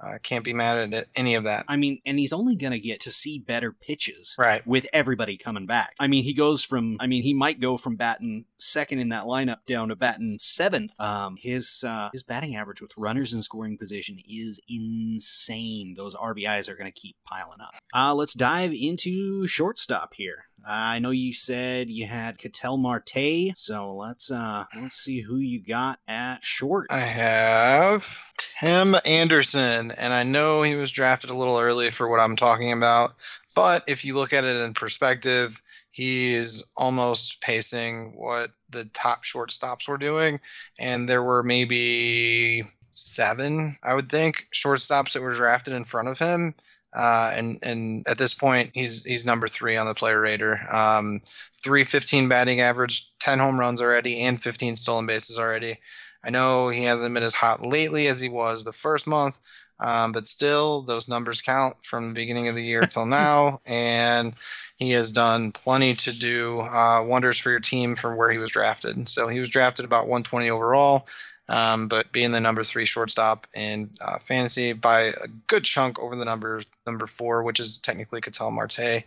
Uh, can't be mad at any of that. I mean, and he's only gonna get to see better pitches. Right. With everybody coming back. I mean, he goes from, I mean, he might go from batting second in that lineup down to batting seventh. Um, his, uh, his batting average with runners in scoring position is insane. Those RBIs are going to keep piling up. Uh, let's dive into shortstop here. I know you said you had Ketel Marte, so let's, uh, let's see who you got at short. I have Tim Anderson, and I know he was drafted a little early for what I'm talking about, but if you look at it in perspective, he is almost pacing what the top shortstops were doing, and there were maybe seven, I would think, shortstops that were drafted in front of him. Uh, and and at this point, he's he's number three on the player rater. Um, 315 batting average, 10 home runs already and 15 stolen bases already. I know he hasn't been as hot lately as he was the first month, um, but still, those numbers count from the beginning of the year till now, and he has done plenty to do uh, wonders for your team from where he was drafted. So he was drafted about 120 overall. Um, but being the number three shortstop in uh, fantasy by a good chunk over the number number four, which is technically Ketel Marte.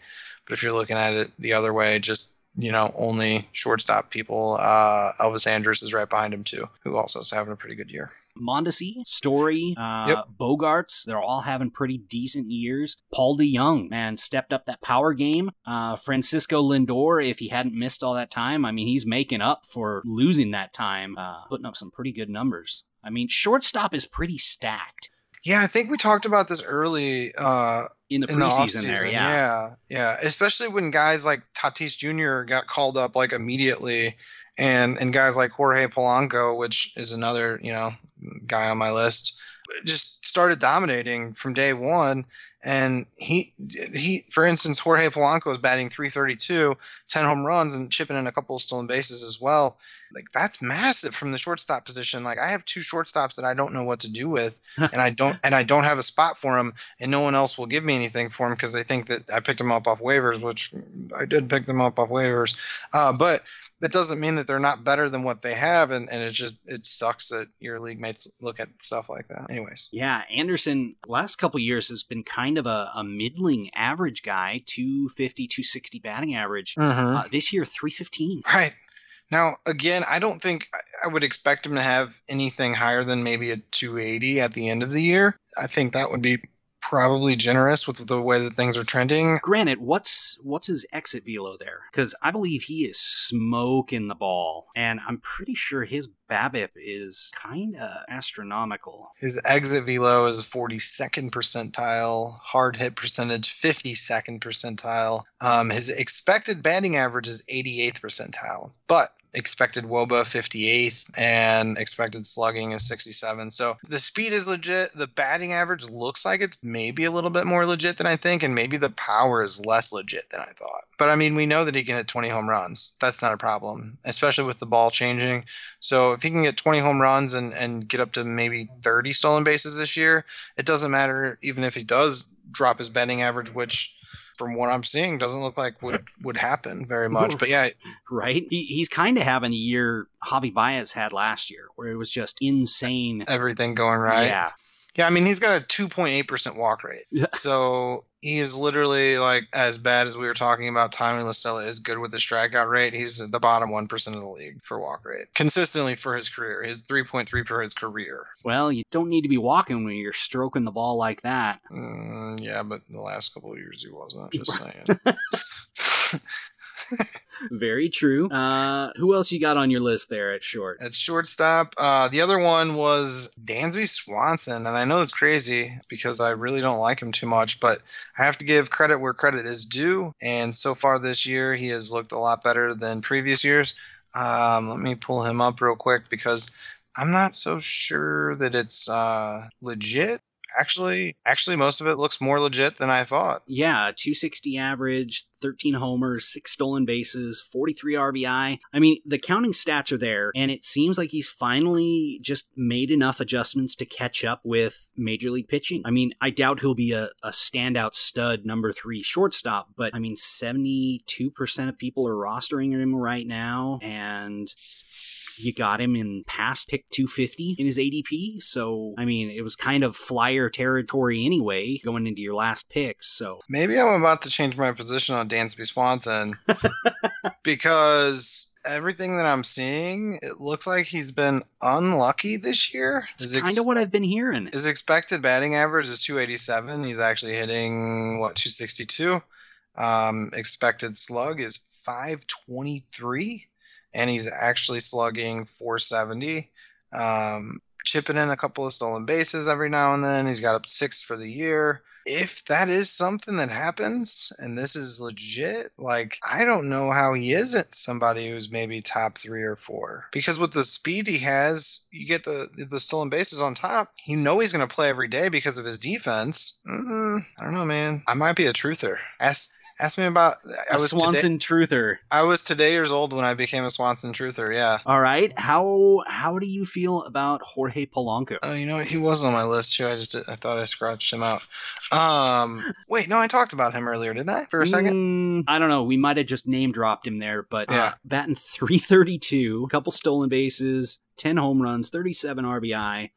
But if you're looking at it the other way, just you know, only shortstop people. Uh, Elvis Andrus is right behind him too, who also is having a pretty good year. Mondesi, Story, uh, Yep. Bogaerts, they're all having pretty decent years. Paul DeJong, man, stepped up that power game. Uh, Francisco Lindor, if he hadn't missed all that time, I mean, he's making up for losing that time, uh, putting up some pretty good numbers. I mean, shortstop is pretty stacked Yeah, I think we talked about this early uh, in the in the preseason there. Yeah. yeah, yeah. Especially when guys like Tatis Jr. got called up like immediately, and and guys like Jorge Polanco, which is another you know guy on my list, just started dominating from day one. And he he, for instance, Jorge Polanco is batting 332, 10 home runs, and chipping in a couple of stolen bases as well. Like that's massive from the shortstop position. Like I have two shortstops that I don't know what to do with, and I don't and I don't have a spot for them, and no one else will give me anything for them because they think that I picked them up off waivers, which I did pick them up off waivers. Uh, but that doesn't mean that they're not better than what they have, and, and it just it sucks that your league mates look at stuff like that. Anyways, Yeah, Anderson last couple years has been kind of a, a middling average guy, 250, 260 batting average. Mhm. Uh, this year, 315. right. Now, again, I don't think I- would expect him to have anything higher than maybe a 280 at the end of the year. I think that would be probably generous with the way that things are trending. Granted, what's what's his exit velo there? Because I believe he is smoking the ball, and I'm pretty sure his BABIP is kind of astronomical. His exit velo is 42nd percentile, hard hit percentage 52nd percentile. Um, his expected batting average is 88th percentile, but expected woba 58th and expected slugging is 67 so the speed is legit. The batting average looks like it's maybe a little bit more legit than i think and maybe the power is less legit than i thought. But i mean we know that he can hit 20 home runs. That's not a problem especially with the ball changing. So if he can get 20 home runs and, and get up to maybe 30 stolen bases this year, it doesn't matter even if he does drop his betting average, which from what I'm seeing doesn't look like would, would happen very much. But yeah, Right? He, he's kind of having the year Javi Baez had last year, where it was just insane. everything going right. Yeah. Yeah, I mean he's got a 2.8% walk rate. Yeah. So he is literally like as bad as we were talking about. Tommy La Stella is good with the strikeout rate. He's at the bottom one percent of the league for walk rate consistently for his career. His 3.3 for his career. Well, you don't need to be walking when you're stroking the ball like that. Mm, yeah, but the last couple of years he wasn't. Just saying. Very true. Uh, who else you got on your list there at short? At shortstop, uh, the other one was Dansby Swanson, and I know it's crazy because I really don't like him too much, but I have to give credit where credit is due. And so far this year, he has looked a lot better than previous years. Um, let me pull him up real quick because I'm not so sure that it's uh, legit. Actually, actually, most of it looks more legit than I thought. Yeah, 260 average, 13 homers, 6 stolen bases, 43 RBI. I mean, the counting stats are there, and it seems like he's finally just made enough adjustments to catch up with Major League pitching. I mean, I doubt he'll be a, a standout stud number three shortstop, but I mean, 72% of people are rostering him right now, and you got him in past pick 250 in his ADP. So, I mean, it was kind of flyer territory anyway going into your last picks. So, Maybe I'm about to change my position on Dansby Swanson because everything that I'm seeing, it looks like he's been unlucky this year. It's ex- kind of what I've been hearing. his expected batting average is 287. He's actually hitting what 262. Um, expected slug is 523, and he's actually slugging 470. Um, chipping in a couple of stolen bases every now and then. He's got up six for the year. If that is something that happens and this is legit, like I don't know how he isn't somebody who's maybe top three or four. Because with the speed he has, you get the the stolen bases on top. You know he's going to play every day because of his defense. Mm, I don't know, man. I might be a truther. Ask Ask me about. I a was Swanson Today, truther. I was today years old when I became a Swanson truther. Yeah. All right. How how do you feel about Jorge Polanco? Oh, you know what? He was on my list too. I just I thought I scratched him out. Um, wait, no, I talked about him earlier, didn't I? For a second. Mm, I don't know. We might have just name dropped him there, but uh, batting 332, a couple stolen bases, 10 home runs, 37 RBI,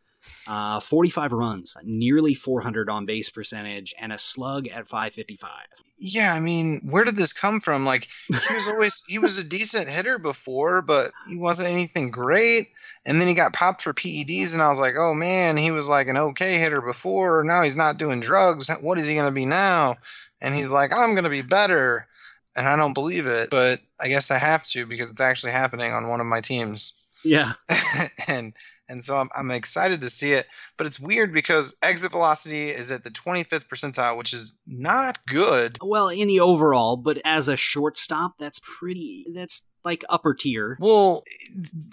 uh, 45 runs, nearly 400 on base percentage, and a slug at 555. Yeah, I mean, where did this come from? Like, he was always he was a decent hitter before, but he wasn't anything great. And then he got popped for PEDs, and I was like, oh man, he was like an okay hitter before. Now he's not doing drugs. What is he gonna be now? And he's like, I'm gonna be better. And I don't believe it, but I guess I have to because it's actually happening on one of my teams. Yeah. and and so I'm, I'm excited to see it but it's weird because exit velocity is at the 25th percentile which is not good Well, in the overall, but as a shortstop, that's pretty. That's like upper tier. well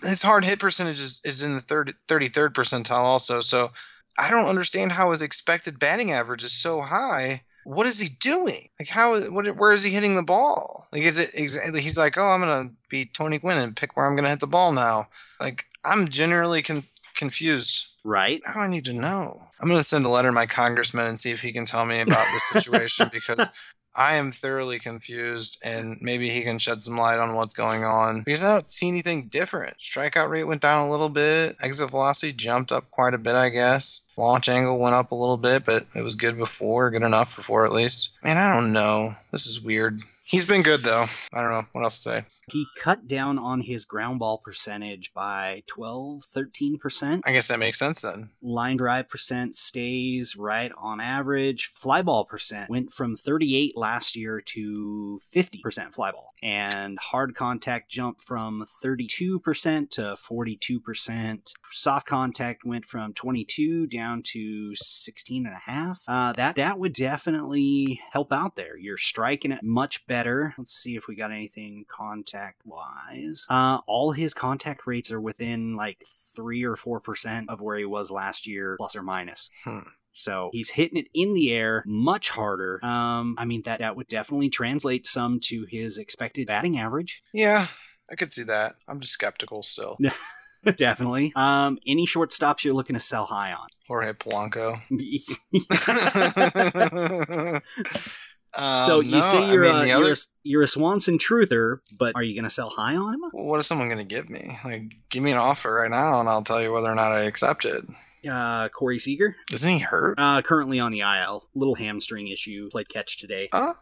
his hard hit percentage is, is in the third, 33rd percentile also so i don't understand how his expected batting average is so high what is he doing like how what, where is he hitting the ball like is it exactly he's like oh i'm gonna be tony gwynn and pick where i'm gonna hit the ball now like i'm generally con- confused Right. Now I need to know. I'm going to send a letter to my congressman and see if he can tell me about this situation because I am thoroughly confused and maybe he can shed some light on what's going on because I don't see anything different. Strikeout rate went down a little bit. Exit velocity jumped up quite a bit, I guess. Launch angle went up a little bit, but it was good before, good enough before at least. Man, I don't know. This is weird. He's been good though. I don't know what else to say. He cut down on his ground ball percentage by 12, 13%. I guess that makes sense then. Line drive percent stays right on average. Fly ball percent went from 38 last year to 50% fly ball. And hard contact jumped from 32% to 42%. Soft contact went from 22 down to 16 and a half. Uh, that, that would definitely help out there. You're striking it much better. Let's see if we got anything contact wise. Uh, all his contact rates are within like three or four percent of where he was last year, plus or minus. Hmm. So he's hitting it in the air much harder. Um, I mean that that would definitely translate some to his expected batting average. Yeah, I could see that. I'm just skeptical still. definitely. Um, any shortstops you're looking to sell high on? Jorge Polanco. so Um, you no, say you're mean, a, the you're, a, you're a Swanson truther, but are you going to sell high on him? what is someone going to give me? Like, give me an offer right now, and I'll tell you whether or not I accept it. Uh, Corey Seager, Isn't he hurt? uh, currently on the IL, little hamstring issue, played catch today. Uh,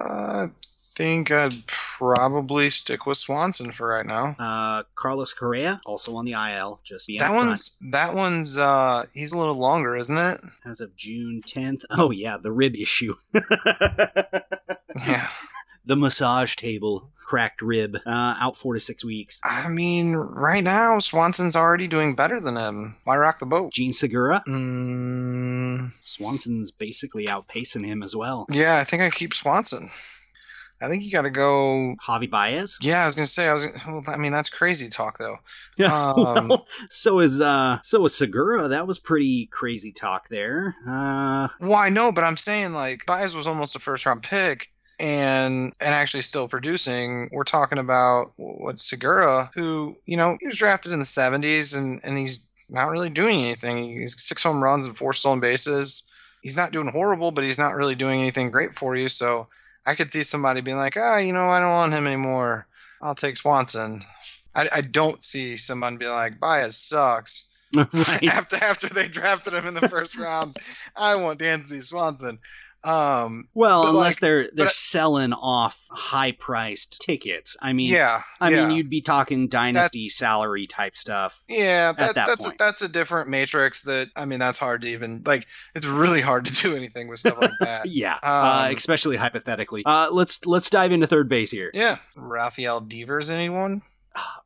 I think I'd probably stick with Swanson for right now. Uh, Carlos Correa, also on the IL, just That one's that one's uh he's a little longer, isn't it? as of June 10th. Oh yeah, the rib issue. Yeah. The massage table, cracked rib, uh, out four to six weeks. I mean, right now Swanson's already doing better than him. Why rock the boat? Jean Segura, Mm, Swanson's basically outpacing him as well. yeah, I think I keep Swanson. I think you got to go. Javi Baez. Yeah, I was gonna say. I was. Well, I mean, that's crazy talk, though. Yeah. Um, well, so is uh, so is Segura. That was pretty crazy talk there. Uh, Well, I know, but I'm saying like Baez was almost a first round pick and and actually still producing. We're talking about what Segura, who you know he was drafted in the 70s and and he's not really doing anything. He's six home runs and four stolen bases. He's not doing horrible, but he's not really doing anything great for you. So I could see somebody being like, ah, you know, I don't want him anymore. I'll take Swanson. I, I don't see someone be like, Baez sucks right. after after they drafted him in the first round. I want Dansby Swanson. Um, Well, unless like, they're they're I- selling off high priced tickets. I mean, yeah, I yeah. mean, you'd be talking dynasty salary type stuff. yeah, that, that that's a, that's a different matrix. That I mean, that's hard to even like. It's really hard to do anything with stuff like that. Yeah, uh, Um, especially hypothetically. Uh, let's let's dive into third base here. Yeah, Rafael Devers, anyone?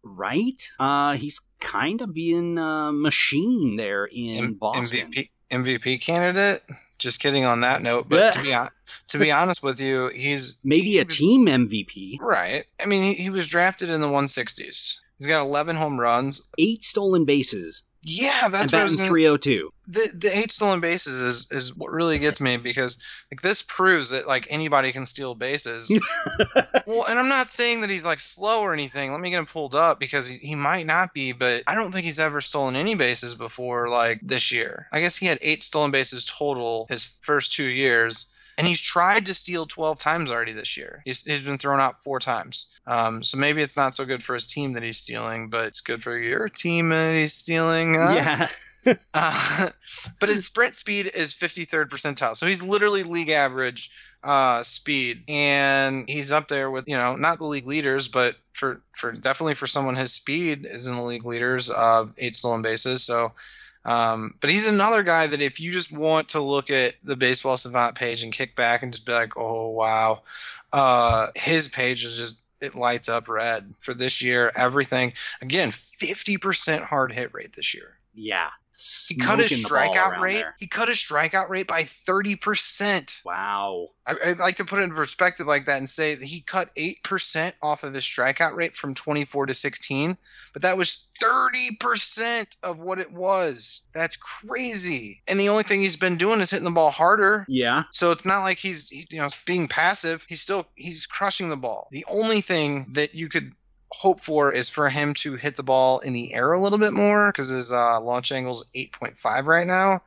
Right? Uh, he's kind of being a machine there in M- Boston. MVP MVP candidate. Just kidding on that note, but to be hon- to be honest with you, he's Maybe a team MVP. Right. I mean, he, he was drafted in the 160s. He's got 11 home runs. Eight stolen bases. Yeah, that's and what I was batting gonna 302. the the eight stolen bases is is what really gets me because like this proves that like anybody can steal bases. well, and I'm not saying that he's like slow or anything. Let me get him pulled up because he, he might not be, but I don't think he's ever stolen any bases before like this year. I guess he had eight stolen bases total his first two years. And he's tried to steal 12 times already this year. He's, he's been thrown out four times. Um, so maybe it's not so good for his team that he's stealing, but it's good for your team that he's stealing. huh? Yeah. Uh, but his sprint speed is 53rd percentile. So he's literally league average uh, speed. And he's up there with, you know, not the league leaders, but for, for definitely for someone his speed is in the league leaders of eight stolen bases. So, um, but he's another guy that if you just want to look at the baseball savant page and kick back and just be like, oh, wow, uh, his page is just, it lights up red for this year. Everything, again, 50% hard hit rate this year. Yeah. He cut his Smoking the ball strikeout rate. there. He cut his strikeout rate by thirty percent. Wow. I, I'd like to put it in perspective like that and say that he cut eight percent off of his strikeout rate from twenty four to sixteen, but that was thirty percent of what it was. That's crazy. And the only thing he's been doing is hitting the ball harder. Yeah. So it's not like he's you know being passive. He's still he's crushing the ball. The only thing that you could hope for is for him to hit the ball in the air a little bit more because his uh, launch angle is 8.5 right now.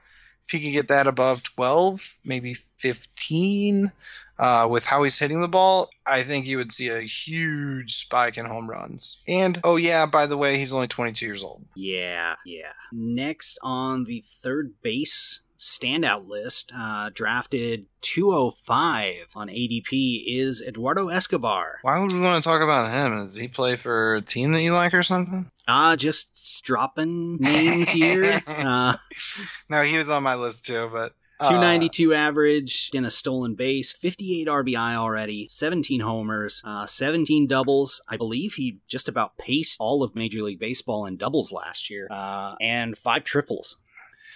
If he could get that above 12, maybe 15, uh, with how he's hitting the ball, I think you would see a huge spike in home runs. And oh yeah, by the way, he's only 22 years old. Yeah. Yeah. Next on the third base standout list, uh, drafted 205 on ADP, is Eduardo Escobar. Why would we want to talk about him? Does he play for a team that you like or something? Uh, just dropping names here. Uh, No, he was on my list too, but uh, 292 average in a stolen base, 58 RBI already, 17 homers, uh, 17 doubles. I believe he just about paced all of Major League Baseball in doubles last year, uh, and five triples.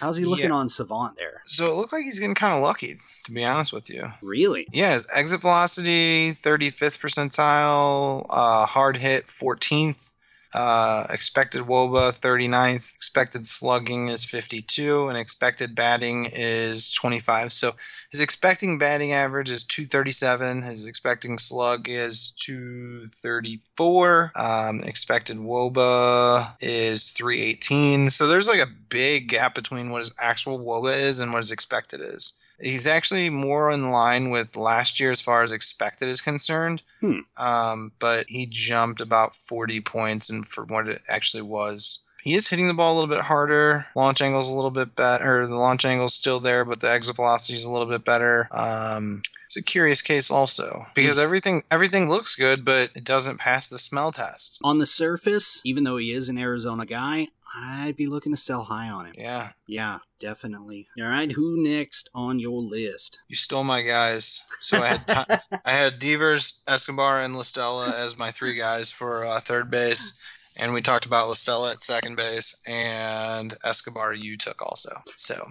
How's he looking Yeah. on Savant there? So it looked like he's getting kind of lucky, to be honest with you. Really? Yeah, his exit velocity, 35th percentile, uh, hard hit, 14th, uh, expected woba, 39th, expected slugging is 52, and expected batting is 25. So his expecting batting average is 237, his expecting slug is 234, um, expected woba is 318. So there's like a big gap between what his actual woba is and what his expected is. He's actually more in line with last year as far as expected is concerned. Hmm. Um, but he jumped about 40 points and for what it actually was. He is hitting the ball a little bit harder. Launch angle's a little bit better. The launch angle's still there, but the exit velocity is a little bit better. Um, it's a curious case also because everything everything looks good, but it doesn't pass the smell test. On the surface, even though he is an Arizona guy, I'd be looking to sell high on him. Yeah, Yeah, definitely. All right, who next on your list? you stole my guys. So I had ti I had Devers, Escobar, and La Stella as my three guys for uh, third base. And we talked about La Stella at second base, and Escobar you took also. So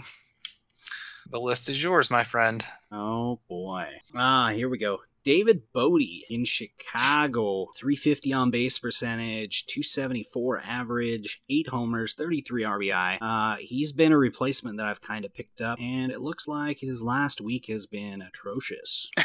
the list is yours, my friend. Oh boy. Ah, here we go. David Bote in Chicago, 350 on base percentage, 274 average, 8 homers, 33 RBI. Uh, he's been a replacement that I've kind of picked up, and it looks like his last week has been atrocious.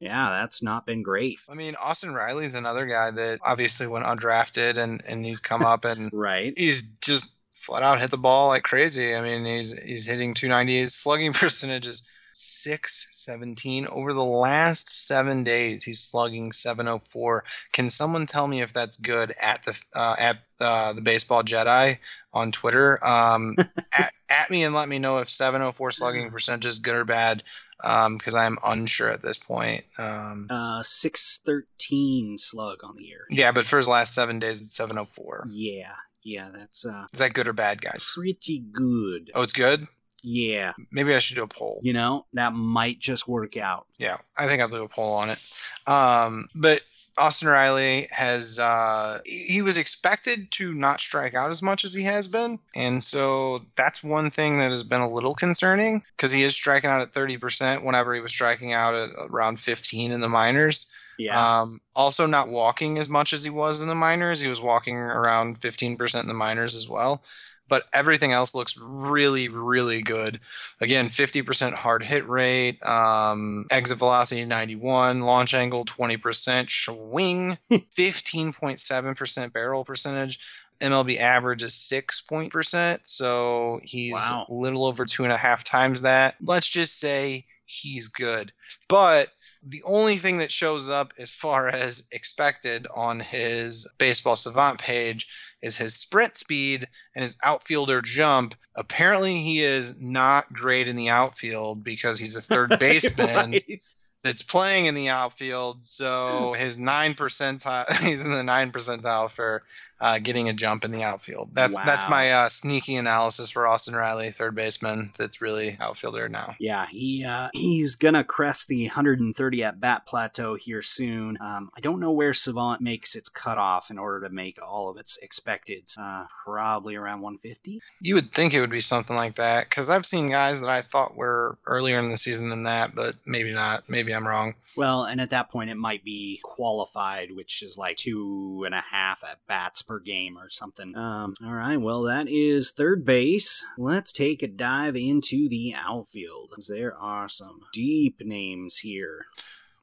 Yeah, that's not been great. I mean, Austin Riley's another guy that obviously went undrafted, and and he's come up and Right? he's just flat out hit the ball like crazy. I mean, he's he's hitting 290. His slugging percentage is 617 over the last seven days. He's slugging 704. Can someone tell me if that's good at the uh, at uh, the baseball Jedi on Twitter? Um, at, at me and let me know if 704 slugging percentage is good or bad. Because I'm unsure at this point. Um, Uh, 613 slug on the year. yeah, but for his last seven days, it's 704. Yeah, yeah, that's uh, Is that good or bad, guys? pretty good. Oh, it's good. Yeah, Maybe I should do a poll. you know, that might just work out. Yeah, I think I'll do a poll on it. Um, but Austin Riley has uh, he was expected to not strike out as much as he has been, and so that's one thing that has been a little concerning because he is striking out at thirty percent whenever he was striking out at around fifteen in the minors. Yeah. Um, also, not walking as much as he was in the minors. He was walking around 15% in the minors as well. But everything else looks really, really good. Again, 50% hard hit rate, um, exit velocity 91, launch angle 20%, swing 15.7% barrel percentage. MLB average is six point percent, so he's Wow. a little over two and a half times that. Let's just say he's good. But the only thing that shows up as far as expected on his baseball savant page is his sprint speed and his outfielder jump. Apparently, he is not great in the outfield because he's a third baseman Right. that's playing in the outfield. So his nine percentile, he's in the nine percentile for uh, getting a jump in the outfield. That's that's my uh, sneaky analysis for Austin Riley, third baseman. That's really outfielder now. Yeah, he uh, he's gonna crest the 130 at bat plateau here soon. Um, I don't know where Savant makes its cutoff in order to make all of its expected. Uh, probably around 150. You would think it would be something like that because I've seen guys that I thought were earlier in the season than that, but maybe not. Maybe I'm wrong. Well, and at that point, it might be qualified, which is like two and a half at bats per game or something. Um, all right, well, that is third base. Let's take a dive into the outfield. There are some deep names here.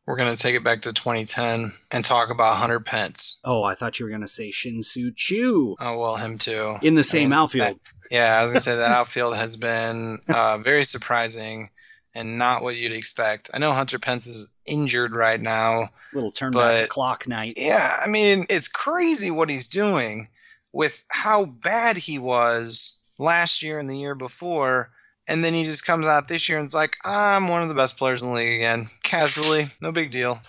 We're gonna take it back to 2010 and talk about Hunter Pence. Oh, I thought you were going to say Shin-Soo Choo Oh well, him too. in the same And outfield. Yeah, I was gonna say that outfield has been uh, very surprising and not what you'd expect. I know Hunter Pence is injured right now. Little turn back the clock night. Yeah, I mean it's crazy what he's doing with how bad he was last year and the year before, and then he just comes out this year and it's like I'm one of the best players in the league again, casually, no big deal.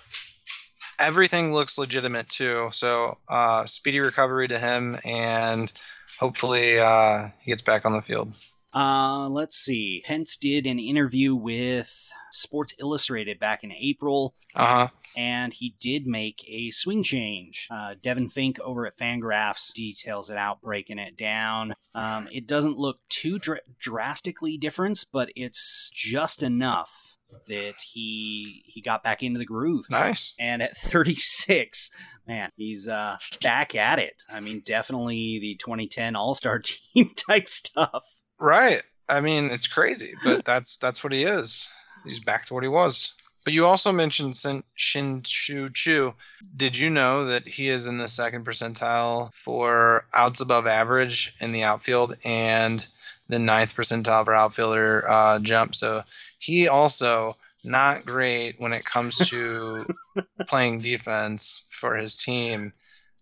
Everything looks legitimate too, so uh, speedy recovery to him, and hopefully uh, he gets back on the field. Uh, let's see. Pence did an interview with Sports Illustrated back in April, Uh huh. and he did make a swing change. Uh, Devan Fink over at Fangraphs details it out, breaking it down. Um, it doesn't look too dr- drastically different, but it's just enough that he he got back into the groove. Nice. And at 36, man, he's uh, back at it. I mean, definitely the 2010 All Star team type stuff. Right. I mean, it's crazy, but that's that's what he is. He's back to what he was. But you also mentioned Shin, Shin-Soo Choo. Did you know that he is in the second percentile for outs above average in the outfield and the ninth percentile for outfielder uh, jump? So he also not great when it comes to playing defense for his team.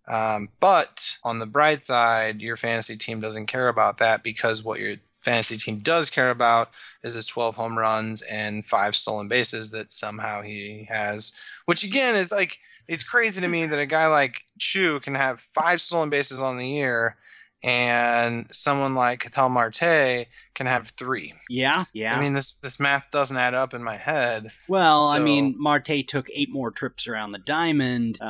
Um, but on the bright side, your fantasy team doesn't care about that because what your fantasy team does care about is his 12 home runs and five stolen bases that somehow he has. Which again is like it's crazy to me that a guy like Choo can have five stolen bases on the year, and someone like Ketel Marte can have three. Yeah, yeah. I mean, this this math doesn't add up in my head. well, I mean, Marte took eight more trips around the diamond, uh,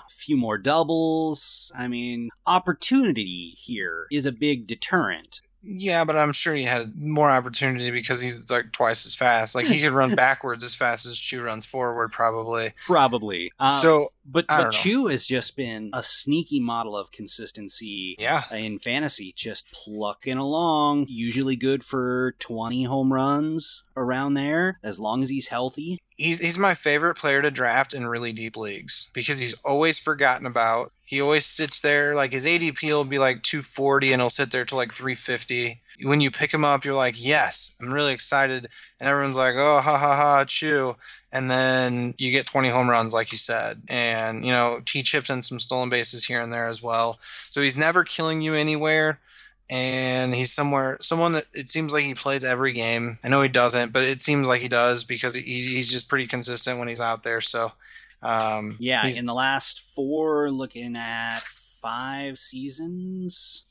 a few more doubles. I mean, opportunity here is a big deterrent. Yeah, but I'm sure he had more opportunity because he's like twice as fast. Like he could run backwards as fast as Choo runs forward, probably. Probably. Uh, so but I but. Choo has just been a sneaky model of consistency yeah, in fantasy, just plucking along. Usually good for 20 home runs around there, as long as he's healthy. he's he's my favorite player to draft in really deep leagues because he's always forgotten about. He always sits there like his ADP will be like 240 and he'll sit there till like 350. When you pick him up, you're like, yes, I'm really excited, and everyone's like, oh ha ha ha, Choo. And then you get 20 home runs, like you said, and you know T chips and some stolen bases here and there as well. So he's never killing you anywhere and he's somewhere someone that it seems like he plays every game. I know he doesn't, but it seems like he does because he, he's just pretty consistent when he's out there. So, um, Yeah, in the last four, looking at five seasons.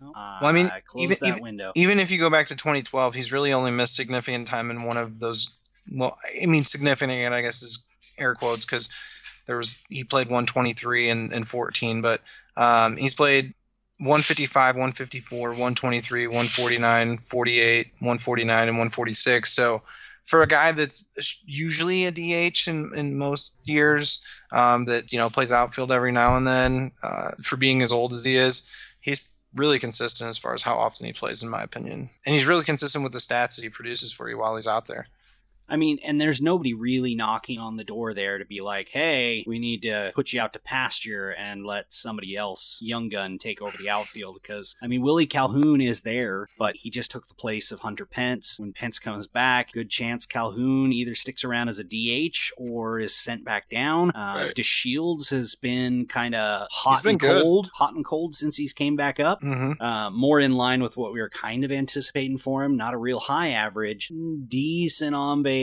Well, I mean, I closed even- that even- window. even if you go back to 2012, he's really only missed significant time in one of those. Well, I mean, significant, I guess, is air quotes because there was he played 123 and, and 14, but um, he's played 155, 154, 123, 149, 48, 149, and 146. So for a guy that's usually a DH in, in most years, um, that you know plays outfield every now and then, uh, for being as old as he is, he's really consistent as far as how often he plays, in my opinion. And he's really consistent with the stats that he produces for you while he's out there. I mean, and there's nobody really knocking on the door there to be like, hey, we need to put you out to pasture and let somebody else, young gun, take over the outfield. Because, I mean, Willie Calhoun is there, but he just took the place of Hunter Pence. When Pence comes back, good chance Calhoun either sticks around as a DH or is sent back down. Uh, Right. DeShields has been kind of hot and good. cold, hot and cold since he's came back up. Mm-hmm. Uh, more in line with what we were kind of anticipating for him. Not a real high average, decent on base,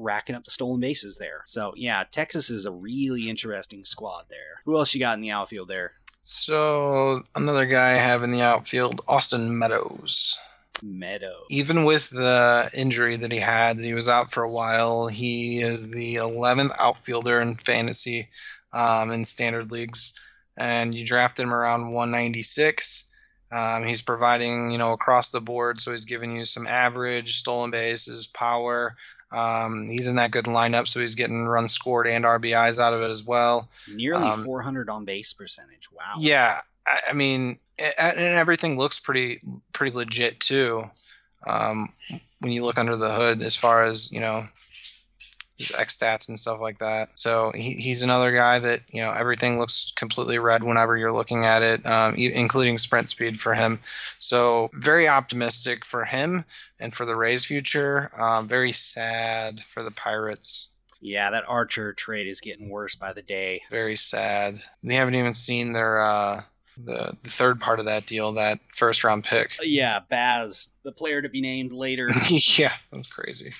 racking up the stolen bases there. So yeah, Texas is a really interesting squad there. Who else you got in the outfield there? So another guy I have in the outfield, Austin Meadows. Meadow. Even with the injury that he had, that he was out for a while, he is the 11th outfielder in fantasy um, in standard leagues, and you drafted him around 196. Um, he's providing, you know, across the board, so he's giving you some average, stolen bases, power. Um, he's in that good lineup, so he's getting runs scored and RBIs out of it as well. Nearly Um, 400 on base percentage. Wow. Yeah, I, I mean, a- and everything looks pretty pretty legit too. Um, when you look under the hood, as far as you know, his X stats and stuff like that. So he, he's another guy that you know everything looks completely red whenever you're looking at it, um, including sprint speed for him. So very optimistic for him and for the Rays' future. Um, very sad for the Pirates. Yeah, that Archer trade is getting worse by the day. very sad. We haven't even seen their uh, the the third part of that deal, that first round pick. Yeah, Baz, the player to be named later. yeah, that's crazy.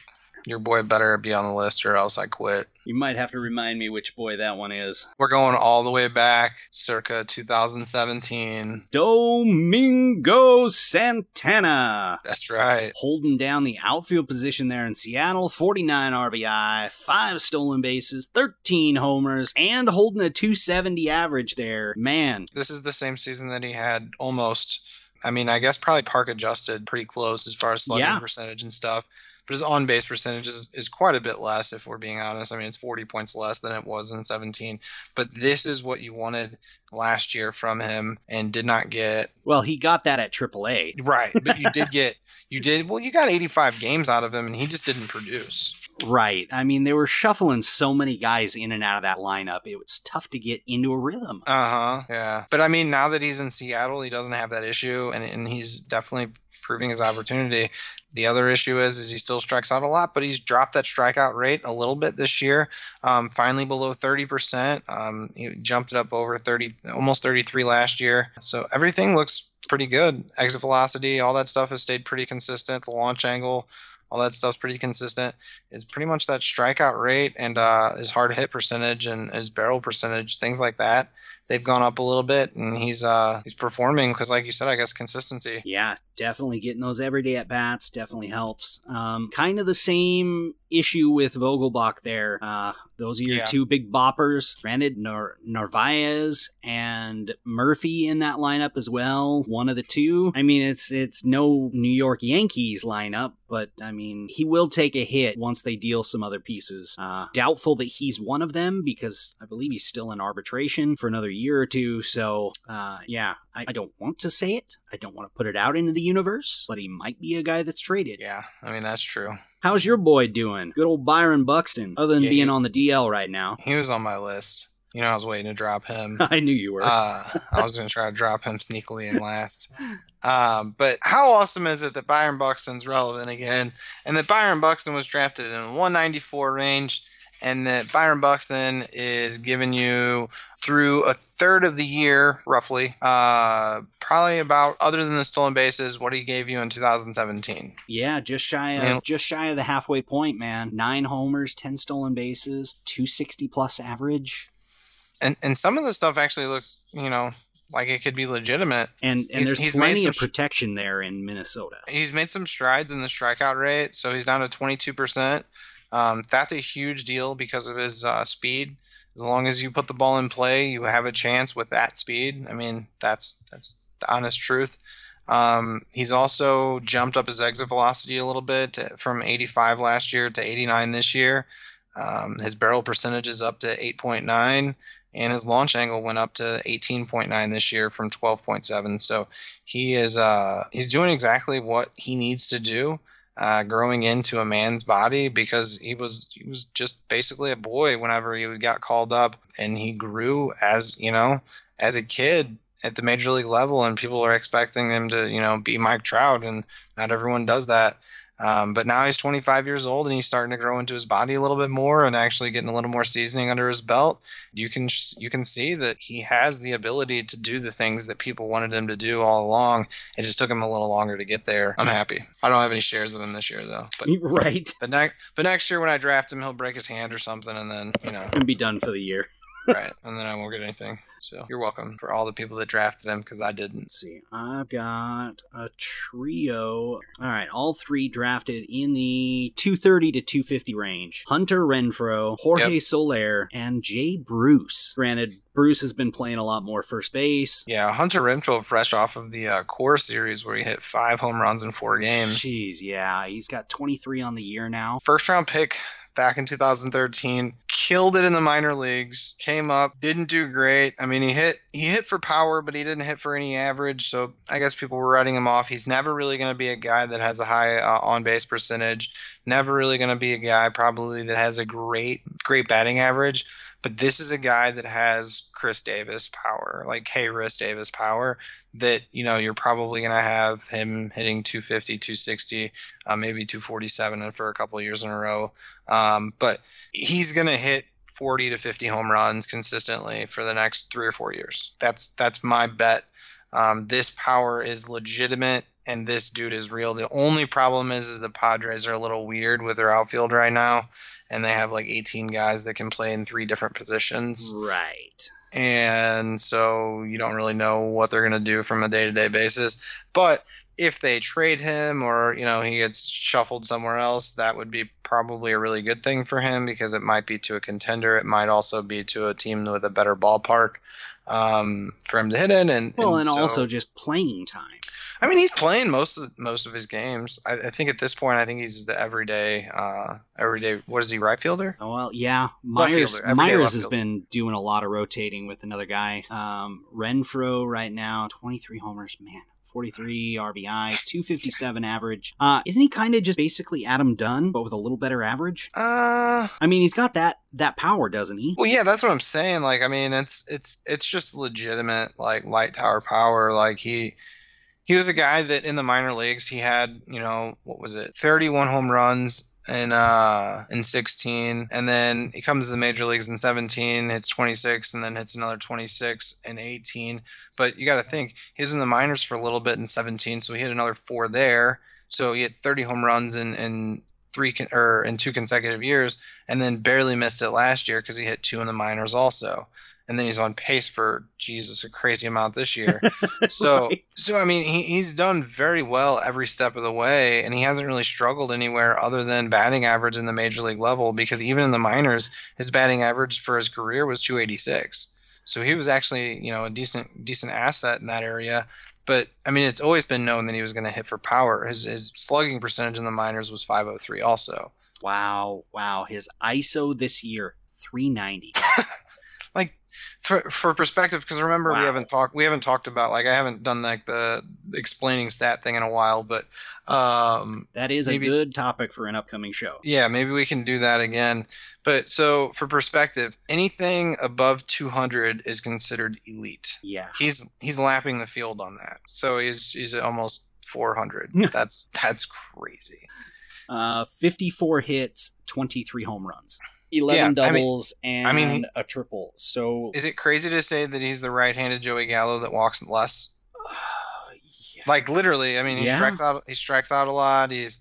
Your boy better be on the list, or else I quit. you might have to remind me which boy that one is. We're going all the way back, circa 2017. Domingo Santana. That's right. holding down the outfield position there in Seattle. 49 RBI, 5 stolen bases, 13 homers, and holding a 270 average there. Man, This is the same season that he had almost. I mean, I guess probably park adjusted, pretty close as far as slugging Yeah. percentage and stuff. But his on base percentage is, is quite a bit less, if we're being honest. I mean, it's 40 points less than it was in 17. But this is what you wanted last year from him and did not get. well, he got that at AAA. Right. But you did get, you did, well, you got 85 games out of him and he just didn't produce. Right. I mean, they were shuffling so many guys in and out of that lineup. It was tough to get into a rhythm. Uh huh. Yeah. But I mean, now that he's in Seattle, he doesn't have that issue, and, and he's definitely proving his opportunity. The other issue is, is he still strikes out a lot, but he's dropped that strikeout rate a little bit this year. Um, finally below 30%. Um, he jumped it up over 30, almost 33 last year. So everything looks pretty good. Exit velocity, all that stuff has stayed pretty consistent. The launch angle, all that stuff's pretty consistent. It's pretty much that strikeout rate and uh, his hard hit percentage and his barrel percentage, things like that. They've gone up a little bit, and he's uh he's performing because, like you said, I guess consistency. Yeah, definitely getting those everyday at bats definitely helps. Um, kind of the same issue with Vogelbach there. Uh, those are your Yeah. two big boppers. Granted, Nar- Narvaez and Murphy in that lineup as well. One of the two. I mean, it's it's no New York Yankees lineup, but I mean, he will take a hit once they deal some other pieces. Uh, doubtful that he's one of them because I believe he's still in arbitration for another year or two. So, uh, yeah, I, I don't want to say it. I don't want to put it out into the universe, but he might be a guy that's traded. Yeah, I mean that's true. How's your boy doing? Good old Byron Buxton, other than Yeah, being he- on the DL right now. He was on my list. You know, I was waiting to drop him. I knew you were. Uh, I was going to try to drop him sneakily in last. Um, but how awesome is it that Byron Buxton's relevant again, and that Byron Buxton was drafted in the 194 range, and that Byron Buxton is giving you through a third of the year, roughly, uh, probably about other than the stolen bases, what he gave you in 2017. yeah, just shy of Yeah. just shy of the halfway point, man. Nine homers, ten stolen bases, two sixty plus average. And and some of the stuff actually looks, you know, like it could be legitimate. And and He's- there's he's plenty some of protection there in Minnesota. he's made some strides in the strikeout rate, so he's down to 22%. Um, that's a huge deal because of his uh, speed. As long as you put the ball in play, you have a chance with that speed. I mean, that's that's the honest truth. Um, he's also jumped up his exit velocity a little bit from 85 last year to 89 this year. Um, his barrel percentage is up to 8.9, and his launch angle went up to 18.9 this year from 12.7. So he is uh, he's doing exactly what he needs to do. Uh, growing into a man's body because he was he was just basically a boy whenever he got called up. And he grew as you know as a kid at the major league level and people are expecting him to you know be Mike Trout. And not everyone does that um, but now he's 25 years old and he's starting to grow into his body a little bit more and actually getting a little more seasoning under his belt. You can you can see that he has the ability to do the things that people wanted him to do all along. It just took him a little longer to get there. I'm happy. I don't have any shares of him this year though. But right. But next but next year when I draft him, he'll break his hand or something, and then you know and be done for the year. Right, and then I won't get anything. So you're welcome for all the people that drafted him because I didn't. Let's see. I've got a trio. All right, all three drafted in the 230 to 250 range. Hunter Renfroe, Jorge yep. Soler, and Jay Bruce. Granted, Bruce has been playing a lot more first base. Yeah, Hunter Renfroe, fresh off of the uh, Coors series where he hit five home runs in four games. Jeez, yeah, he's got 23 on the year now. First round pick back in 2013. Killed it in the minor leagues. Came up, didn't do great. I mean, he hit he hit for power, but he didn't hit for any average. So I guess people were writing him off. He's never really going to be a guy that has a high uh, on base percentage. Never really going to be a guy probably that has a great great batting average. But this is a guy that has Chris Davis power, like Hey Chris Davis power, that, you know, you're probably going to have him hitting 250, 260, uh, maybe 247 for a couple years in a row. Um, but he's going to hit 40 to 50 home runs consistently for the next three or four years. That's that's my bet. Um, this power is legitimate and this dude is real. The only problem is, is the Padres are a little weird with their outfield right now and they have like 18 guys that can play in three different positions. Right. And so you don't really know what they're going to do from a day-to-day basis. But if they trade him or, you know, he gets shuffled somewhere else, that would be probably a really good thing for him because it might be to a contender. It might also be to a team with a better ballpark um, for him to hit in. And, well, and, and so, also just playing time. I mean, he's playing most of most of his games. I, I think at this point, I think he's the everyday, uh, everyday. What is he, right fielder? Oh well, yeah. Myers Myers has been doing a lot of rotating with another guy. Um, Renfroe right now, twenty three homers. Man, 43 RBI, 257 average. Uh, isn't he kind of just basically Adam Dunn, but with a little better average? Uh, I mean, he's got that that power, doesn't he? Well, yeah, that's what I'm saying. Like, I mean, it's it's it's just legitimate like light tower power. Like he he was a guy that in the minor leagues he had you know what was it 31 home runs in uh in 16 and then he comes to the major leagues in 17 hits 26 and then hits another 26 in 18 but you got to think he's in the minors for a little bit in 17 so he hit another four there. So he had 30 home runs in in three con- or in two consecutive years and then barely missed it last year because he hit two in the minors also and then he's on pace for Jesus a crazy amount this year. So right. so I mean he, he's done very well every step of the way, and he hasn't really struggled anywhere other than batting average in the major league level because even in the minors, his batting average for his career was 286. So he was actually you know a decent decent asset in that area. But I mean, it's always been known that he was going to hit for power. His his slugging percentage in the minors was 503 also. Wow, wow. His ISO this year 390. for for perspective because remember wow. we haven't talked we haven't talked about like i haven't done like the explaining stat thing in a while but um that is maybe, a good topic for an upcoming show. Yeah maybe we can do that again. But so for perspective anything above 200 is considered elite. Yeah. He's he's lapping the field on that. So he's he's almost 400 that's that's crazy. Uh 54 hits 23 home runs 11 yeah, doubles I mean, and I mean, he, a triple. So Is it crazy to say that he's the right-handed Joey Gallo that walks less? Uh, yeah. Like literally, I mean, he yeah. strikes out he strikes out a lot. He's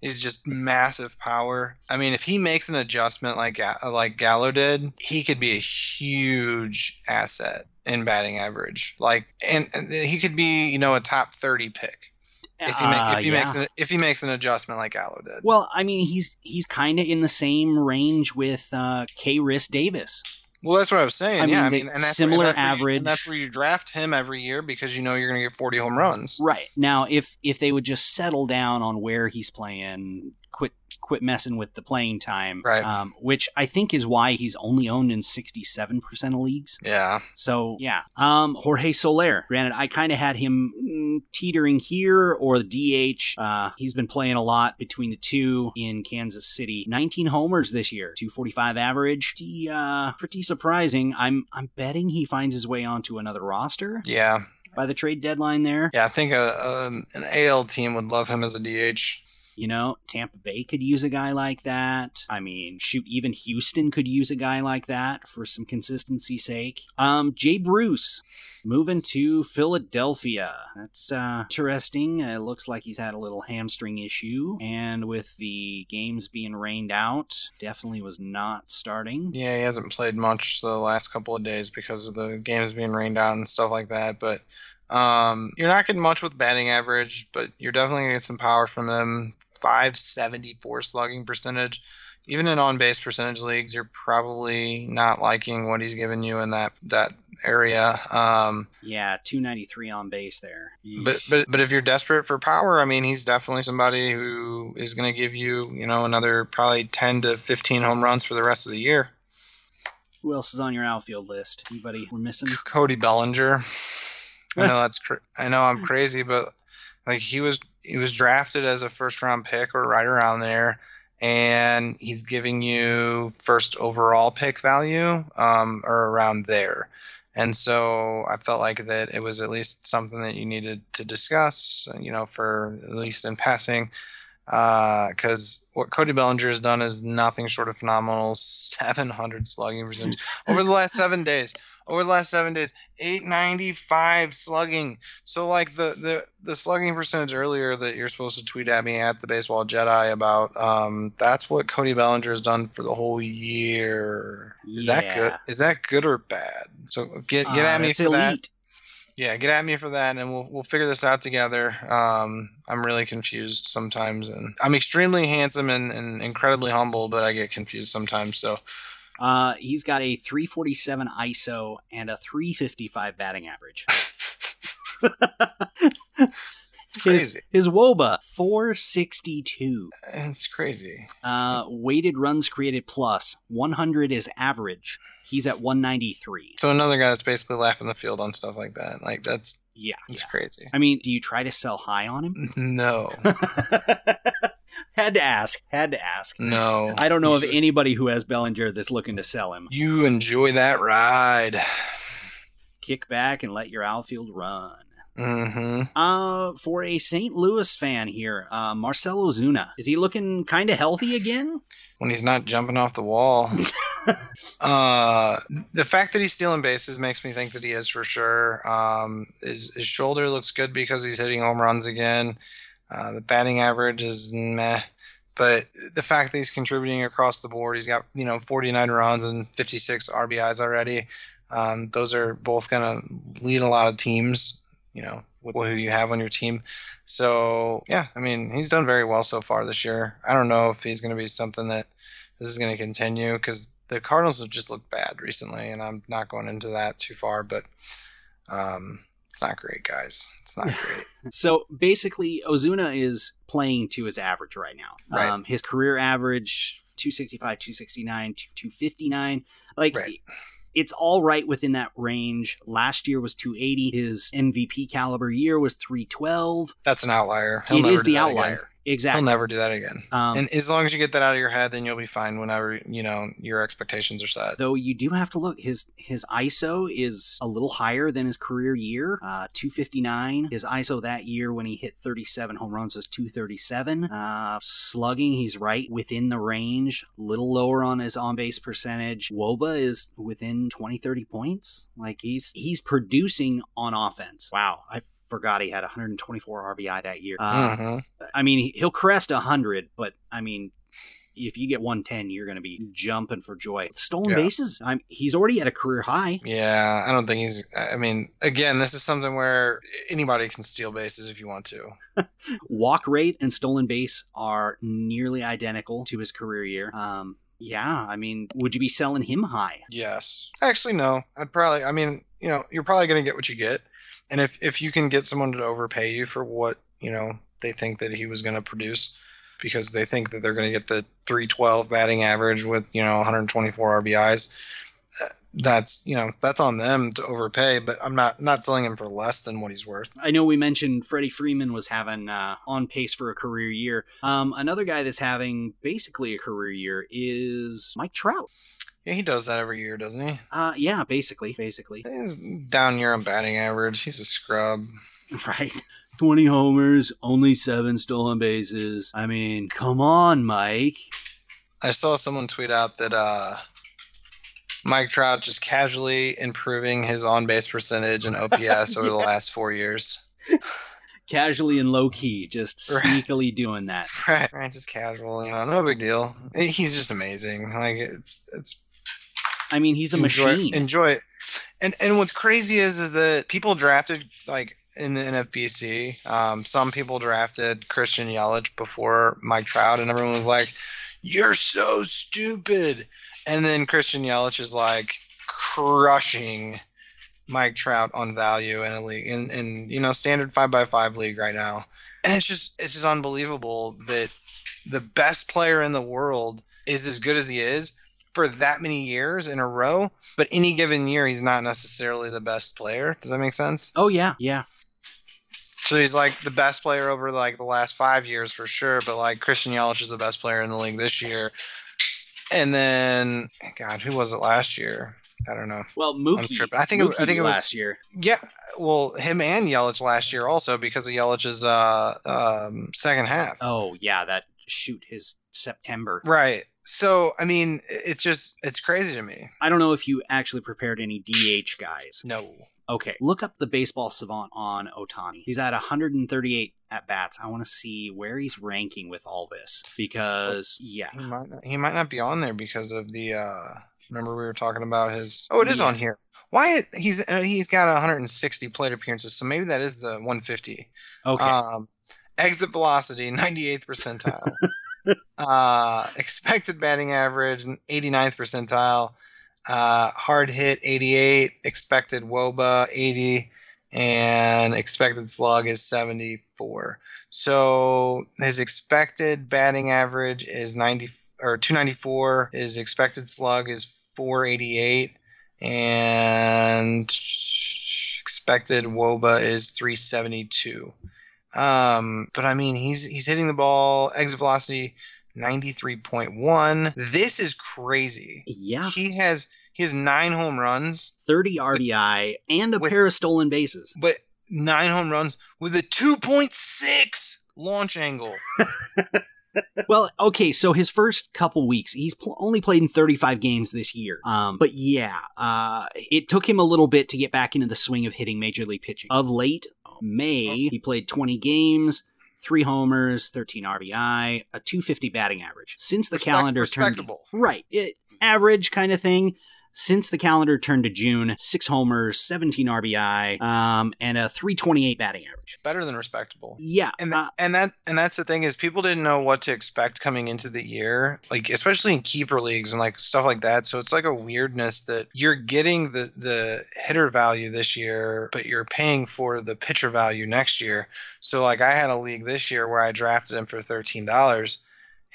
he's just massive power. I mean, if he makes an adjustment like like Gallo did, he could be a huge asset in batting average. Like and, and he could be, you know, a top 30 pick if he, uh, if he yeah. makes an if he makes an adjustment like Gallo did. Well, I mean, he's he's kind of in the same range with uh, Khris Davis. Well, that's what I was saying. I yeah, mean, I mean, and that's similar and that's where you- average. and that's where you draft him every year because you know you're going to get 40 home runs. Right. Now if if they would just settle down on where he's playing, quit messing with the playing time. Right. Um, which I think is why he's only owned in sixty seven percent of leagues. Yeah, So yeah. Um Jorge Soler. Granted, I kinda had him mm, teetering here or the DH. Uh he's been playing a lot between the two in Kansas City. Nineteen homers this year, two forty five average. Pretty, uh pretty surprising. I'm I'm betting he finds his way onto another roster yeah, by the trade deadline there. yeah. I think a, um an AL team would love him as a DH. You know, Tampa Bay could use a guy like that. I mean, shoot, even Houston could use a guy like that for some consistency sake. Um, Jay Bruce moving to Philadelphia. That's uh, interesting. It looks like he's had a little hamstring issue, and with the games being rained out, definitely was not starting. Yeah, he hasn't played much the last couple of days because of the games being rained out and stuff like that. But um, you're not getting much with batting average, but you're definitely gonna get some power from him. 574 slugging percentage. Even in on base percentage leagues, you're probably not liking what he's giving you in that that area. Um, Yeah, 293 on base there. but but but if you're desperate for power, I mean, he's definitely somebody who is going to give you, you know, another probably 10 to 15 home runs for the rest of the year. Who else is on your outfield list? Anybody we're missing? Cody Bellinger. I know that's cr- I know I'm crazy, but like he was he was drafted as a first round pick or right around there, and he's giving you first overall pick value um, or around there. And so I felt like that it was at least something that you needed to discuss, you know, for at least in passing. Because what Cody Bellinger has done is nothing short of phenomenal 700 slugging percentage over the last seven days over the last seven days 895 slugging. So like the the the slugging percentage earlier that you're supposed to tweet at me at the baseball jedi about um that's what cody bellinger has done for the whole year. Is that good? Is that good or bad? So get get Uh, at me for that. yeah get at me for that and we'll, we'll figure this out together. Um i'm really confused sometimes and i'm extremely handsome and, and incredibly humble but i get confused sometimes so Uh, he's got a 347 ISO and a 355 batting average. His, his WOBA 462. it's crazy Uh, weighted runs created plus 100 is average. He's at 193. So another guy that's basically lapping the field on stuff like that. Like that's Yeah, it's yeah. crazy. I mean, do you try to sell high on him? No, had to ask. Had to ask. no. I don't know of anybody who has Bellinger that's looking to sell him. You enjoy that ride. Kick back and let your outfield run. hmm Uh, for a St. Louis fan here, uh, Marcell Ozuna. Is he looking kind of healthy again? When he's not jumping off the wall. uh, the fact that he's stealing bases makes me think that he is for sure. Um, his, his shoulder looks good because he's hitting home runs again. Uh, the batting average is meh. But the fact that he's contributing across the board, he's got you know 49 runs and 56 RBIs already. Um, those are both going to lead a lot of teams, you know, with who you have on your team. So yeah, I mean, he's done very well so far this year. I don't know if he's going to be something that this is going to continue because the Cardinals have just looked bad recently, and I'm not going into that too far, but um, it's not great, guys. It's not great. So basically, Ozuna is playing to his average right now. Right. Um, his career average 265, 269, 259. Like, Right. it's all right within that range. Last year was 280. His MVP caliber year was 312. That's an outlier. He'll It is the outlier. Again. Exactly. He'll never do that again. Um, and as long as you get that out of your head, then you'll be fine whenever you know your expectations are set. though you do have to look his his ISO is a little higher than his career year, uh, 259. His ISO that year when he hit 37 home runs was 237. Uh, slugging, he's right within the range, little lower on his on base percentage. Woba is within 20 30 points. Like he's he's producing on offense. Wow, I forgot he had 124 RBI that year. Uh, Mhm. I mean, he'll crest 100, but I mean, if you get 110, you're going to be jumping for joy. Stolen Yeah. bases, I'm, he's already at a career high. Yeah, I don't think he's. I mean, again, this is something where anybody can steal bases if you want to. Walk rate and stolen base are nearly identical to his career year. Um, Yeah, I mean, would you be selling him high? Yes. Actually, no. I'd probably. I mean, you know, you're probably going to get what you get, and if if you can get someone to overpay you for what you know they think that he was going to produce, because they think that they're going to get the 312 batting average with you know 124 RBIs. uh, That's you know that's on them to overpay, but I'm not not selling him for less than what he's worth. I know we mentioned Freddie Freeman was having uh, on pace for a career year. Um, another guy that's having basically a career year is Mike Trout. Yeah, he does that every year, doesn't he? Uh, yeah, basically, basically, He's down year on batting average. He's a scrub. right. 20 homers, only seven stolen bases. I mean, come on, Mike. I saw someone tweet out that uh, Mike Trout just casually improving his on base percentage and OPS over the last four years. Casually and low key, just Right. sneakily doing that. Right, right, just casual, you know, no big deal. He's just amazing. Like it's it's I mean, he's a enjoy, machine. Enjoy it. And and what's crazy is is that people drafted like in the NFBC. Um, some people drafted Christian Yelich before Mike Trout, and everyone was like, "You're so stupid." And then Christian Yelich is like crushing Mike Trout on value in a league in, in you know standard five by five league right now. And it's just it's just unbelievable that the best player in the world is as good as he is for that many years in a row, but any given year he's not necessarily the best player. Does that make sense? oh, yeah, yeah. So he's like the best player over like the last five years for sure, but like Christian Yelich is the best player in the league this year. And then, God, who was it last year? I don't know. Well, Mookie. I think it- I think it was- last year. Yeah, well, him and Yelich last year also because of Yelich's uh, um, second half. Oh, yeah, that shoot his September. Right. So I mean, it's just it's crazy to me. I don't know if you actually prepared any DH guys. No. Okay, look up the baseball savant on Ohtani. He's at 138 at bats. I want to see where he's ranking with all this because, yeah, He might not, he might not be on there because of the. uh Remember we were talking about his. Oh, it is Yeah. on here. Why he's uh, he's got 160 plate appearances, so maybe that is the 150. okay, Um, exit velocity 98th percentile. uh, expected batting average 89th percentile. Uh, hard hit 88. Expected woba 80, and expected slug is 74. So his expected batting average is 90 or 294. His expected slug is 488, and expected woba is 372. Um, but I mean, he's he's hitting the ball exit velocity 93.1. This is crazy. yeah, He has he has nine home runs, 30 RBI and a with- pair of stolen bases. but nine home runs with a 2.6 launch angle. well, okay, so his first couple weeks, he's pl- only played in 35 games this year. Um, but yeah, uh, it took him a little bit to get back into the swing of hitting major league pitching. Of late, May, oh. he played 20 games. Three homers, 13 RBI, a 250 batting average. Since the Respect- calendar turned right, it, average kind of thing. Since the calendar turned to June, six homers, 17 RBI, um, and a 328 batting average. Better than respectable. Yeah, And uh, and that and that's the thing is people didn't know what to expect coming into the year, like especially in keeper leagues and like stuff like that. So it's like a weirdness that you're getting the the hitter value this year, but you're paying for the pitcher value next year. So like I had a league this year where I drafted him for thirteen dollars,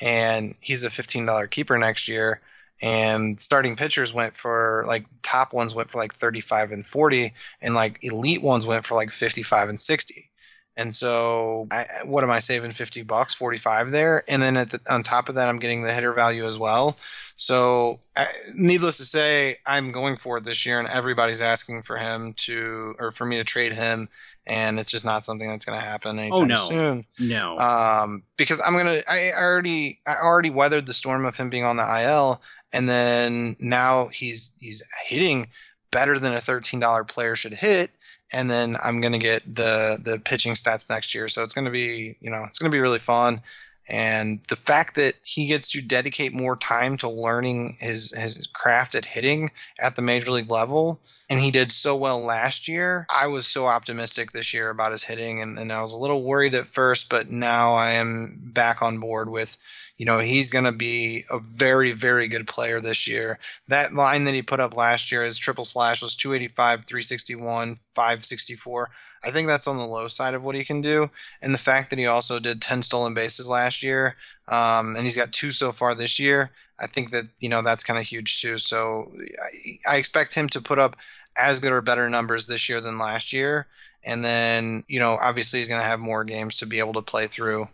and he's a fifteen dollar keeper next year. And starting pitchers went for like top ones went for like 35 and 40, and like elite ones went for like 55 and 60. And so, I, what am I saving? Fifty bucks, forty-five there, and then at the, on top of that, I'm getting the hitter value as well. So, I, needless to say, I'm going for it this year, and everybody's asking for him to, or for me to trade him, and it's just not something that's going to happen anytime Oh, no. soon. no. Um, because I'm gonna, I already, I already weathered the storm of him being on the IL, and then now he's he's hitting better than a thirteen dollar player should hit, and then I'm gonna get the the pitching stats next year, so it's gonna be, you know, it's gonna be really fun, And the fact that he gets to dedicate more time to learning his his craft at hitting at the major league level, and he did so well last year, I was so optimistic this year about his hitting, and, and I was a little worried at first, but now I am back on board with, you know, he's going to be a very, very good player this year. That line that he put up last year, his triple slash was 285, 361, 564. I think that's on the low side of what he can do. And the fact that he also did 10 stolen bases last year, um, and he's got two so far this year, I think that, you know, that's kind of huge too. So I, I expect him to put up as good or better numbers this year than last year. And then, you know, obviously he's going to have more games to be able to play through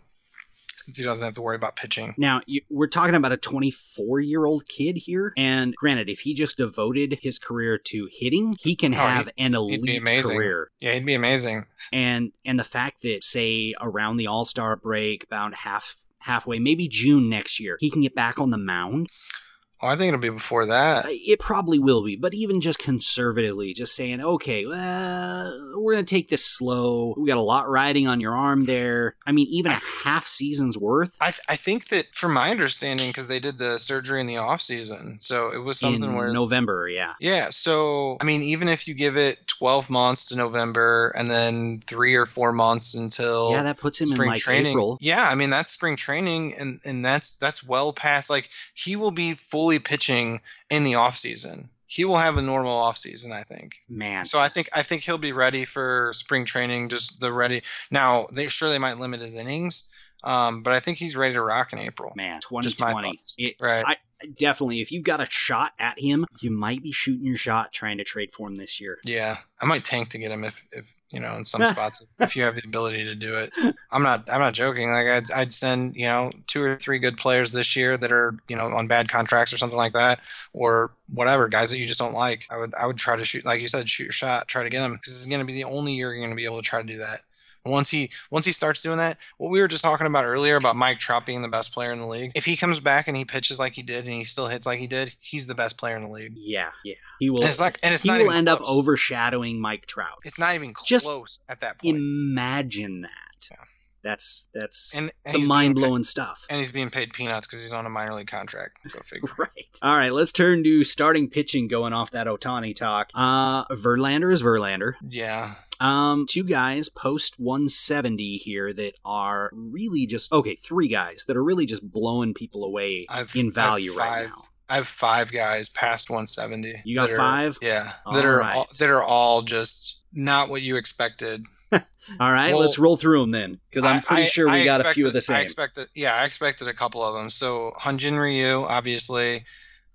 since he doesn't have to worry about pitching. Now, you, we're talking about a 24 year old kid here. And granted, if he just devoted his career to hitting, he can Oh, have an elite amazing. career. Yeah, he'd be amazing. And and the fact that, say, around the All Star break, about half halfway, maybe June next year, he can get back on the mound. Oh, I think it'll be before that. It probably will be, but even just conservatively, just saying, okay, well, we're going to take this slow. We got a lot riding on your arm there. I mean, even a half season's worth I, th- I think that from my understanding, because they did the surgery in the off season, so it was something in where November, yeah. Yeah, so I mean, even if you give it 12 months to November and then three or four months until Yeah, that puts him in spring like training, April. yeah, I mean that's spring training, and and that's that's well past. Like he will be fully pitching in the off season. He will have a normal off season, I think. Man, So I think I think he'll be ready for spring training. Just the ready now. They sure they might limit his innings, um, but I think he's ready to rock in April. man, Just my 2020. It, Right. I, definitely, if you've got a shot at him, you might be shooting your shot trying to trade for him this year. Yeah, I might tank to get him if, if you know, in some spots, if you have the ability to do it. I'm not, I'm not joking. Like I'd, I'd send, you know, two or three good players this year that are, you know, on bad contracts or something like that, or whatever, guys that you just don't like. I would, I would try to shoot, like you said, shoot your shot, try to get him, because this is going to be the only year you're going to be able to try to do that. Once he once he starts doing that, what we were just talking about earlier about Mike Trout being the best player in the league. If he comes back and he pitches like he did and he still hits like he did, he's the best player in the league. Yeah, yeah. He will. And it's like and it's he not will end up close. overshadowing Mike Trout. It's not even Just close at that point. Imagine that. Yeah. That's that's And- and some mind blowing stuff. and he's being paid peanuts because he's on a minor league contract. Go figure. Right. All right, let's turn to starting pitching going off that Ohtani talk. Uh Verlander is Verlander. yeah, Um two guys post 170 here that are really just okay, three guys that are really just blowing people away I've in value I've right five, now. I have five guys past 170. You got that are- five? Yeah, All that are right. all, that are all just not what you expected. All right, Well, let's roll through them then cuz I'm pretty I- sure we I got a few of the same. I expected, yeah, I expected a couple of them. So Hyun-Jin Ryu, obviously,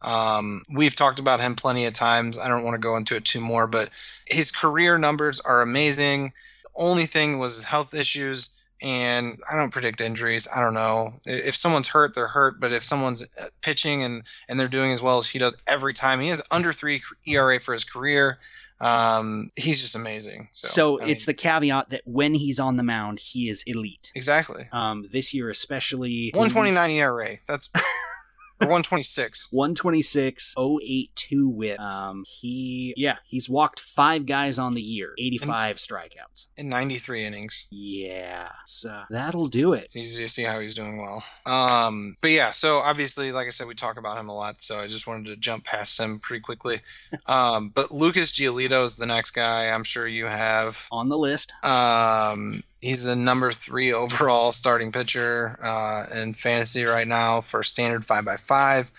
um, we've talked about him plenty of times. I don't want to go into it too more, but his career numbers are amazing. The only thing was health issues, and I don't predict injuries. I don't know if someone's hurt, they're hurt. But if someone's uh, pitching and and they're doing as well as he does every time, he has under three ERA for his career. Um, he's just amazing. So, So, I mean, it's the caveat that when he's on the mound, he is elite. exactly Um, this year especially, 129 ERA. That's or 126. 126 082 whip. Um, he yeah, he's walked five guys on the year, 85 strikeouts. in 93 innings. Yeah, so that'll do it. It's easy to see how he's doing well. Um, but yeah, so obviously, like I said, we talk about him a lot, so I just wanted to jump past him pretty quickly. Um, but Lucas Giolito is the next guy. I'm sure you have. On the list, Um, he's the number three overall starting pitcher uh, in fantasy right now for standard five by five,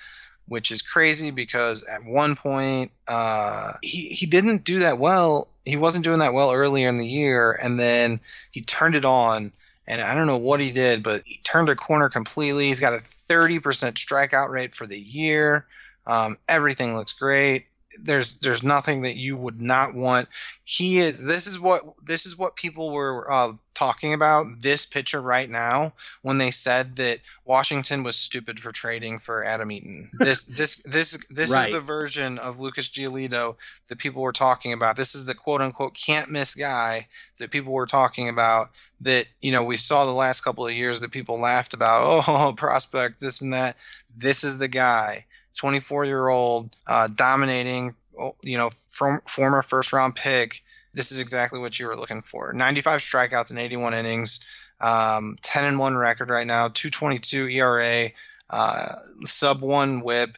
which is crazy because at one point uh, he he didn't do that well. He wasn't doing that well earlier in the year, and then he turned it on. And I don't know what he did, but he turned a corner completely. He's got a 30% strikeout rate for the year. Um, everything looks great. There's there's nothing that you would not want he is this is what this is what people were uh, talking about this pitcher right now when they said that Washington was stupid for trading for Adam Eaton. This this this this Right. is the version of Lucas Giolito that people were talking about. This is the quote unquote can't miss guy that people were talking about that you know we saw the last couple of years that people laughed about oh prospect this and that. This is the guy 24 year old uh, dominating oh, you know from former first round pick this is exactly what you were looking for 95 strikeouts in 81 innings Um, 10 and 1 record right now, 222 ERA, uh, sub 1 whip.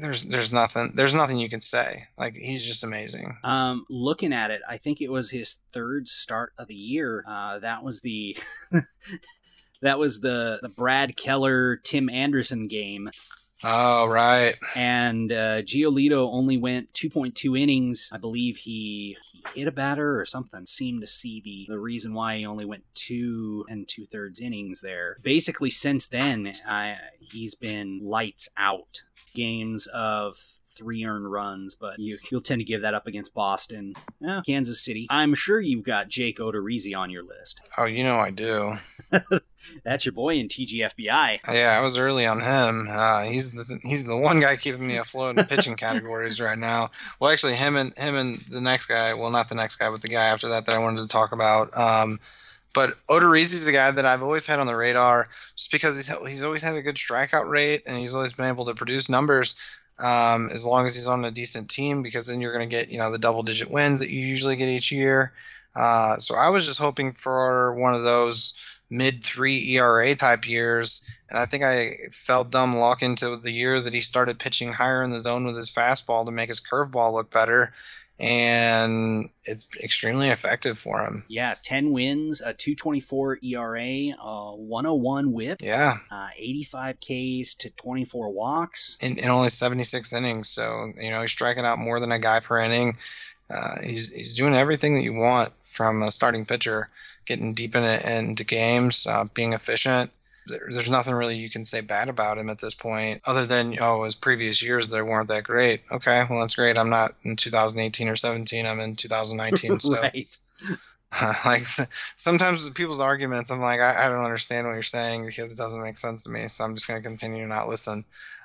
There's there's nothing there's nothing you can say. Like he's just amazing. Um, looking at it, I think it was his third start of the year. Uh, that was the that was the the Brad Keller Tim Anderson game. Oh right. And uh, Giolito only went 2.2 innings. I believe he he hit a batter or something. Seemed to see the the reason why he only went two and two thirds innings there. Basically, since then, I, he's been lights out. Games of three earned runs, but you, will tend to give that up against Boston, Kansas City. I'm sure you've got Jake Odorizzi on your list. Oh, you know I do. That's your boy in TGFBI. Yeah, I was early on him. Uh, he's the he's the one guy keeping me afloat in pitching categories right now. Well, actually, him and him and the next guy. Well, not the next guy, but the guy after that that I wanted to talk about. Um, but is a guy that I've always had on the radar, just because he's he's always had a good strikeout rate and he's always been able to produce numbers. Um, as long as he's on a decent team, because then you're going to get you know the double digit wins that you usually get each year. Uh, so I was just hoping for one of those mid three ERA type years, and I think I felt dumb luck into the year that he started pitching higher in the zone with his fastball to make his curveball look better and it's extremely effective for him. Yeah, 10 wins, a 224 ERA, a 101 whip. Yeah. Uh, 85 Ks to 24 walks. In, in only 76 innings. So, you know, he's striking out more than a guy per inning. Uh, he's, he's doing everything that you want from a starting pitcher, getting deep in it, into games, uh, being efficient there's nothing really you can say bad about him at this point, other than oh, his previous years they weren't that great. Okay, well that's great. I'm not in 2018 or 17. I'm in 2019. So. right. like sometimes with people's arguments, I'm like, I, I, don't understand what you're saying because it doesn't make sense to me. So I'm just going to continue to not listen.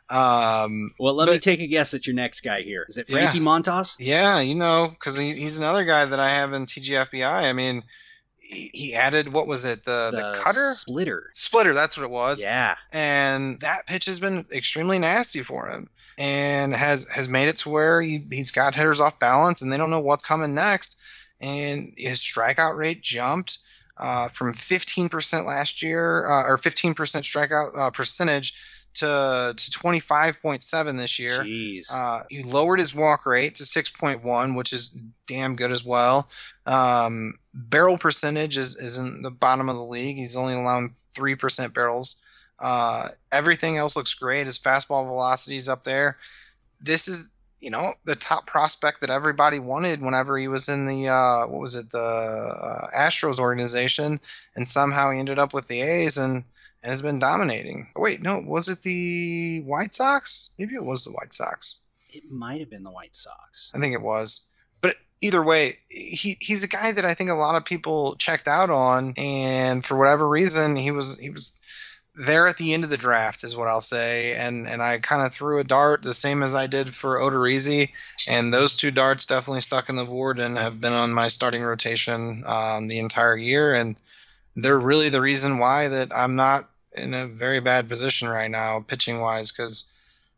Um, well, let but, me take a guess at your next guy here. Is it Frankie yeah. Montas? Yeah, you know, because he, he's another guy that I have in TGFBI. I mean, he added what was it the, the, the cutter? splitter. Splitter that's what it was. Yeah. And that pitch has been extremely nasty for him and has has made it to where he, he's got hitters off balance and they don't know what's coming next. And his strikeout rate jumped uh, from 15% last year uh, or 15% strikeout uh, percentage to to 25.7 this year. Jeez. Uh, he lowered his walk rate to 6.1, which is damn good as well. Um, barrel percentage is, is in the bottom of the league. He's only allowing 3% barrels. Uh, everything else looks great. His fastball velocity is up there. This is, you know, the top prospect that everybody wanted whenever he was in the, uh, what was it, the uh, Astros organization. And somehow he ended up with the A's. And and has been dominating. Oh, wait, no, was it the White Sox? Maybe it was the White Sox. It might have been the White Sox. I think it was. But either way, he he's a guy that I think a lot of people checked out on, and for whatever reason, he was he was there at the end of the draft, is what I'll say. And and I kind of threw a dart the same as I did for Odorizzi, and those two darts definitely stuck in the board and have been on my starting rotation um, the entire year. And they're really the reason why that I'm not in a very bad position right now, pitching wise, because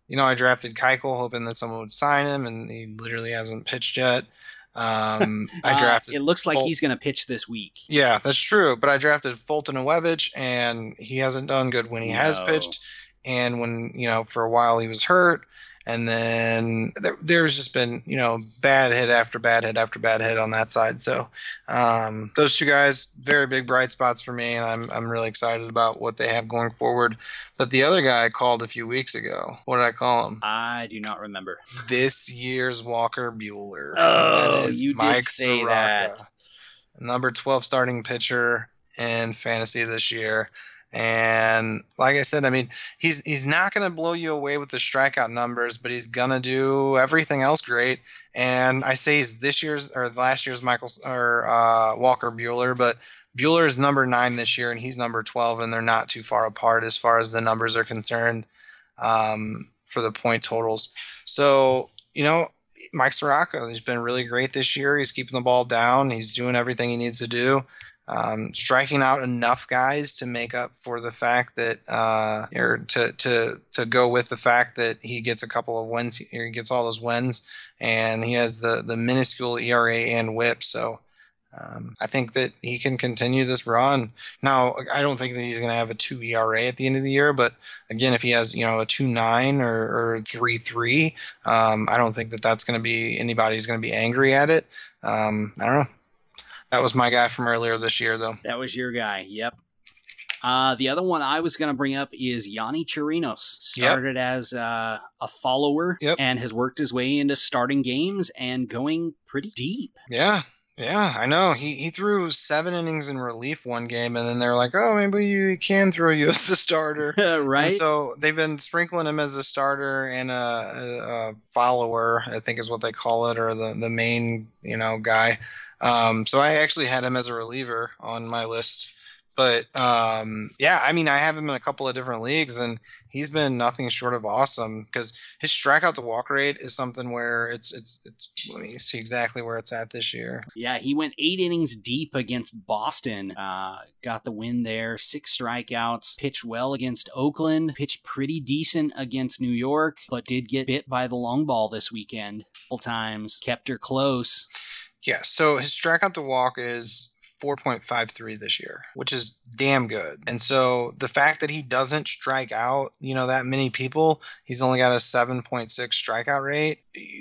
you know I drafted Keuchel hoping that someone would sign him, and he literally hasn't pitched yet. Um, I uh, drafted. Uh, it looks like Ful- he's going to pitch this week. Yeah, that's true. But I drafted Fulton Aweavich, and he hasn't done good when he no. has pitched, and when you know for a while he was hurt and then there, there's just been you know bad hit after bad hit after bad hit on that side. So um, those two guys, very big bright spots for me, and I'm I'm really excited about what they have going forward. But the other guy I called a few weeks ago. What did I call him? I do not remember. This year's Walker Buehler. Oh, that is you Mike did say Soroka, that. Number twelve starting pitcher in fantasy this year. And like I said, I mean, he's he's not going to blow you away with the strikeout numbers, but he's going to do everything else great. And I say he's this year's or last year's Michael or uh, Walker Buehler, but Buehler is number nine this year, and he's number twelve, and they're not too far apart as far as the numbers are concerned um, for the point totals. So you know, Mike Soroka has been really great this year. He's keeping the ball down. He's doing everything he needs to do um, striking out enough guys to make up for the fact that uh, or to to to go with the fact that he gets a couple of wins he gets all those wins and he has the the minuscule ERA and WHIP so Um, I think that he can continue this run. Now, I don't think that he's going to have a two ERA at the end of the year, but again, if he has you know a two nine or, or three three, um, I don't think that that's going to be anybody's going to be angry at it. Um, I don't know. That was my guy from earlier this year, though. That was your guy. Yep. Uh, the other one I was going to bring up is Yonny Chirinos. Started yep. as uh, a follower yep. and has worked his way into starting games and going pretty deep. Yeah, yeah, I know. He he threw seven innings in relief one game, and then they're like, "Oh, maybe you can throw you as a starter." right. And so they've been sprinkling him as a starter and a, a, a, follower, I think is what they call it, or the the main you know guy. Um, so I actually had him as a reliever on my list but um, yeah, I mean, I have him in a couple of different leagues, and he's been nothing short of awesome. Because his strikeout to walk rate is something where it's it's it's. Let me see exactly where it's at this year. Yeah, he went eight innings deep against Boston, uh, got the win there. Six strikeouts, pitched well against Oakland, pitched pretty decent against New York, but did get bit by the long ball this weekend. Couple times, kept her close. Yeah, so his strikeout to walk is 4.53 this year, which is damn good. And so the fact that he doesn't strike out, you know, that many people, he's only got a 7.6 strikeout rate.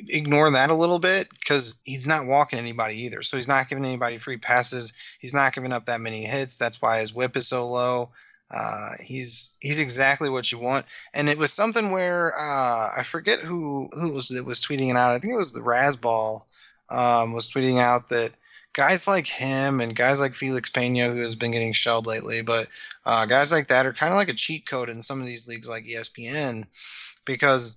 Ignore that a little bit because he's not walking anybody either. So he's not giving anybody free passes. He's not giving up that many hits. That's why his whip is so low. Uh, he's he's exactly what you want, and it was something where uh, I forget who who was it was tweeting it out. I think it was the Razzball um, was tweeting out that guys like him and guys like Felix Pena, who has been getting shelled lately, but uh, guys like that are kind of like a cheat code in some of these leagues like ESPN because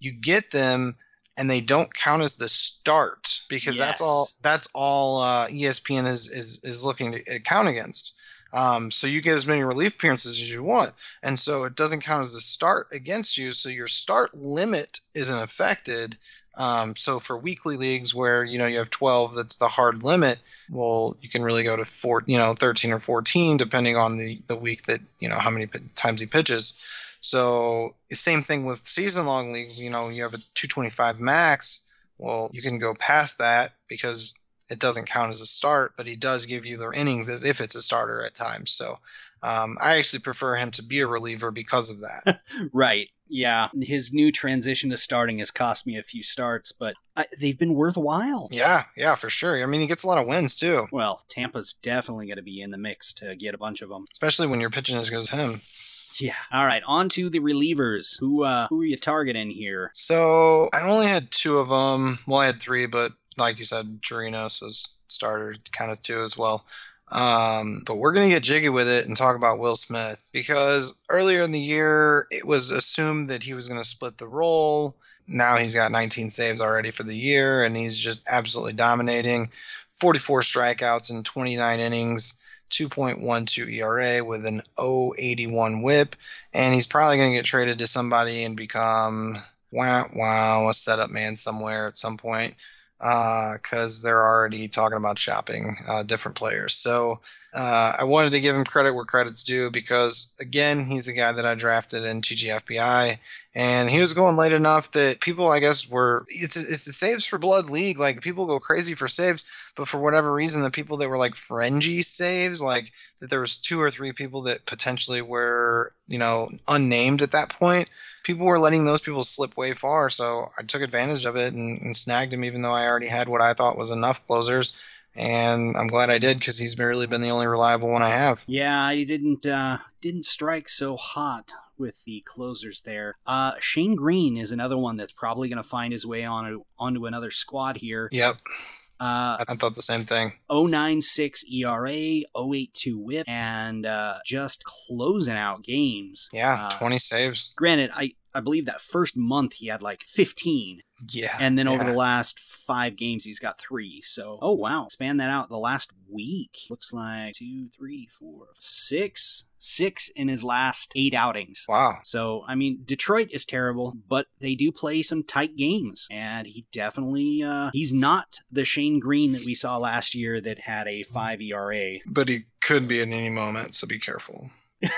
you get them and they don't count as the start because yes. that's all that's all uh, ESPN is, is is looking to count against. Um, so you get as many relief appearances as you want, and so it doesn't count as a start against you. So your start limit isn't affected, um, so for weekly leagues where you know you have 12, that's the hard limit. Well, you can really go to four, you know, 13 or 14 depending on the the week that you know how many times he pitches. So same thing with season long leagues. You know, you have a 225 max. Well, you can go past that because it doesn't count as a start, but he does give you the innings as if it's a starter at times. So um, I actually prefer him to be a reliever because of that. right. Yeah. His new transition to starting has cost me a few starts, but I, they've been worthwhile. Yeah. Yeah, for sure. I mean, he gets a lot of wins too. Well, Tampa's definitely going to be in the mix to get a bunch of them, especially when you're pitching as good as him. Yeah. All right. On to the relievers. Who uh who are you targeting here? So I only had two of them. Well, I had three, but like you said, Chirinos was starter kind of two as well. Um, but we're going to get jiggy with it and talk about Will Smith because earlier in the year, it was assumed that he was going to split the role. Now he's got 19 saves already for the year, and he's just absolutely dominating. 44 strikeouts in 29 innings, 2.12 ERA with an 081 whip, and he's probably going to get traded to somebody and become wow, wow, a setup man somewhere at some point because uh, they're already talking about shopping uh, different players. So uh, I wanted to give him credit where credit's due because, again, he's a guy that I drafted in TGFBI, and he was going late enough that people, I guess, were it's it's a saves for blood league. Like people go crazy for saves, but for whatever reason, the people that were like fringy saves, like that there was two or three people that potentially were you know unnamed at that point people were letting those people slip way far. So I took advantage of it and, and snagged him, even though I already had what I thought was enough closers. And I'm glad I did because he's really been the only reliable one I have. Yeah, he didn't uh, didn't strike so hot with the closers there. Uh, Shane Greene is another one that's probably going to find his way on onto another squad here. Yep. Uh, I thought the same thing. 096 ERA, 082 whip, and uh, just closing out games. Yeah, uh, 20 saves. Granted, I, I believe that first month he had like 15. Yeah. And then yeah. over the last five games, he's got three. So, oh, wow. Span that out the last week. Looks like two, three, four, six. Six in his last eight outings. Wow. So, I mean, Detroit is terrible, but they do play some tight games. And he definitely, uh, he's not the Shane Greene that we saw last year that had a five ERA. But he could be at any moment, so be careful.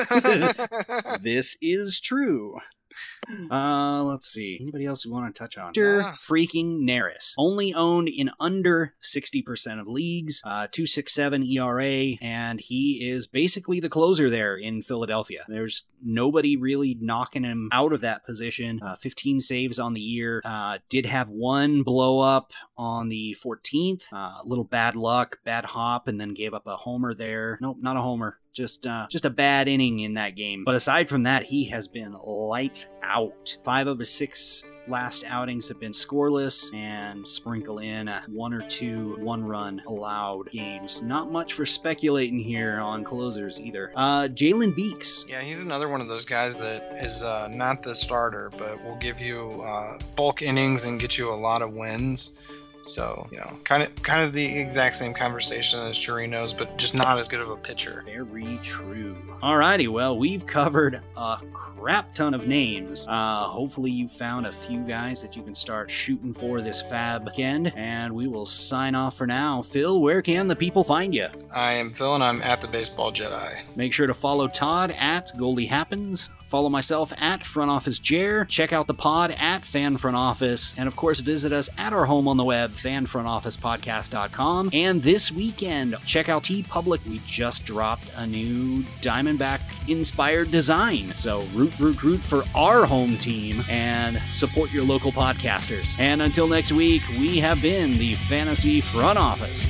this is true. Uh, let's see. Anybody else we want to touch on? Victor Nah. freaking Neris. Only owned in under 60% of leagues, uh, 267 ERA, and he is basically the closer there in Philadelphia. There's nobody really knocking him out of that position. Uh, 15 saves on the year. Uh, did have one blow up on the 14th. Uh, a little bad luck, bad hop, and then gave up a homer there. Nope, not a homer. Just uh, just a bad inning in that game. But aside from that, he has been lights out. Five of his six last outings have been scoreless and sprinkle in one or two one run allowed games. Not much for speculating here on closers either. Uh, Jalen Beeks. Yeah, he's another one of those guys that is uh, not the starter, but will give you uh, bulk innings and get you a lot of wins. So you know, kind of kind of the exact same conversation as Chirinos, but just not as good of a pitcher. Very true. Alrighty, well, we've covered a crap ton of names. Uh, hopefully, you found a few guys that you can start shooting for this FAAB weekend, and we will sign off for now. Phil, where can the people find you? I am Phil, and I'm at the Baseball Jedi. Make sure to follow Todd at Goalie Happens. Follow myself at Front Office Jer. Check out the pod at Fan Front Office. And of course, visit us at our home on the web, fanfrontofficepodcast.com. And this weekend, check out TeePublic. We just dropped a new Diamondback inspired design. So root, root, root for our home team and support your local podcasters. And until next week, we have been the Fantasy Front Office.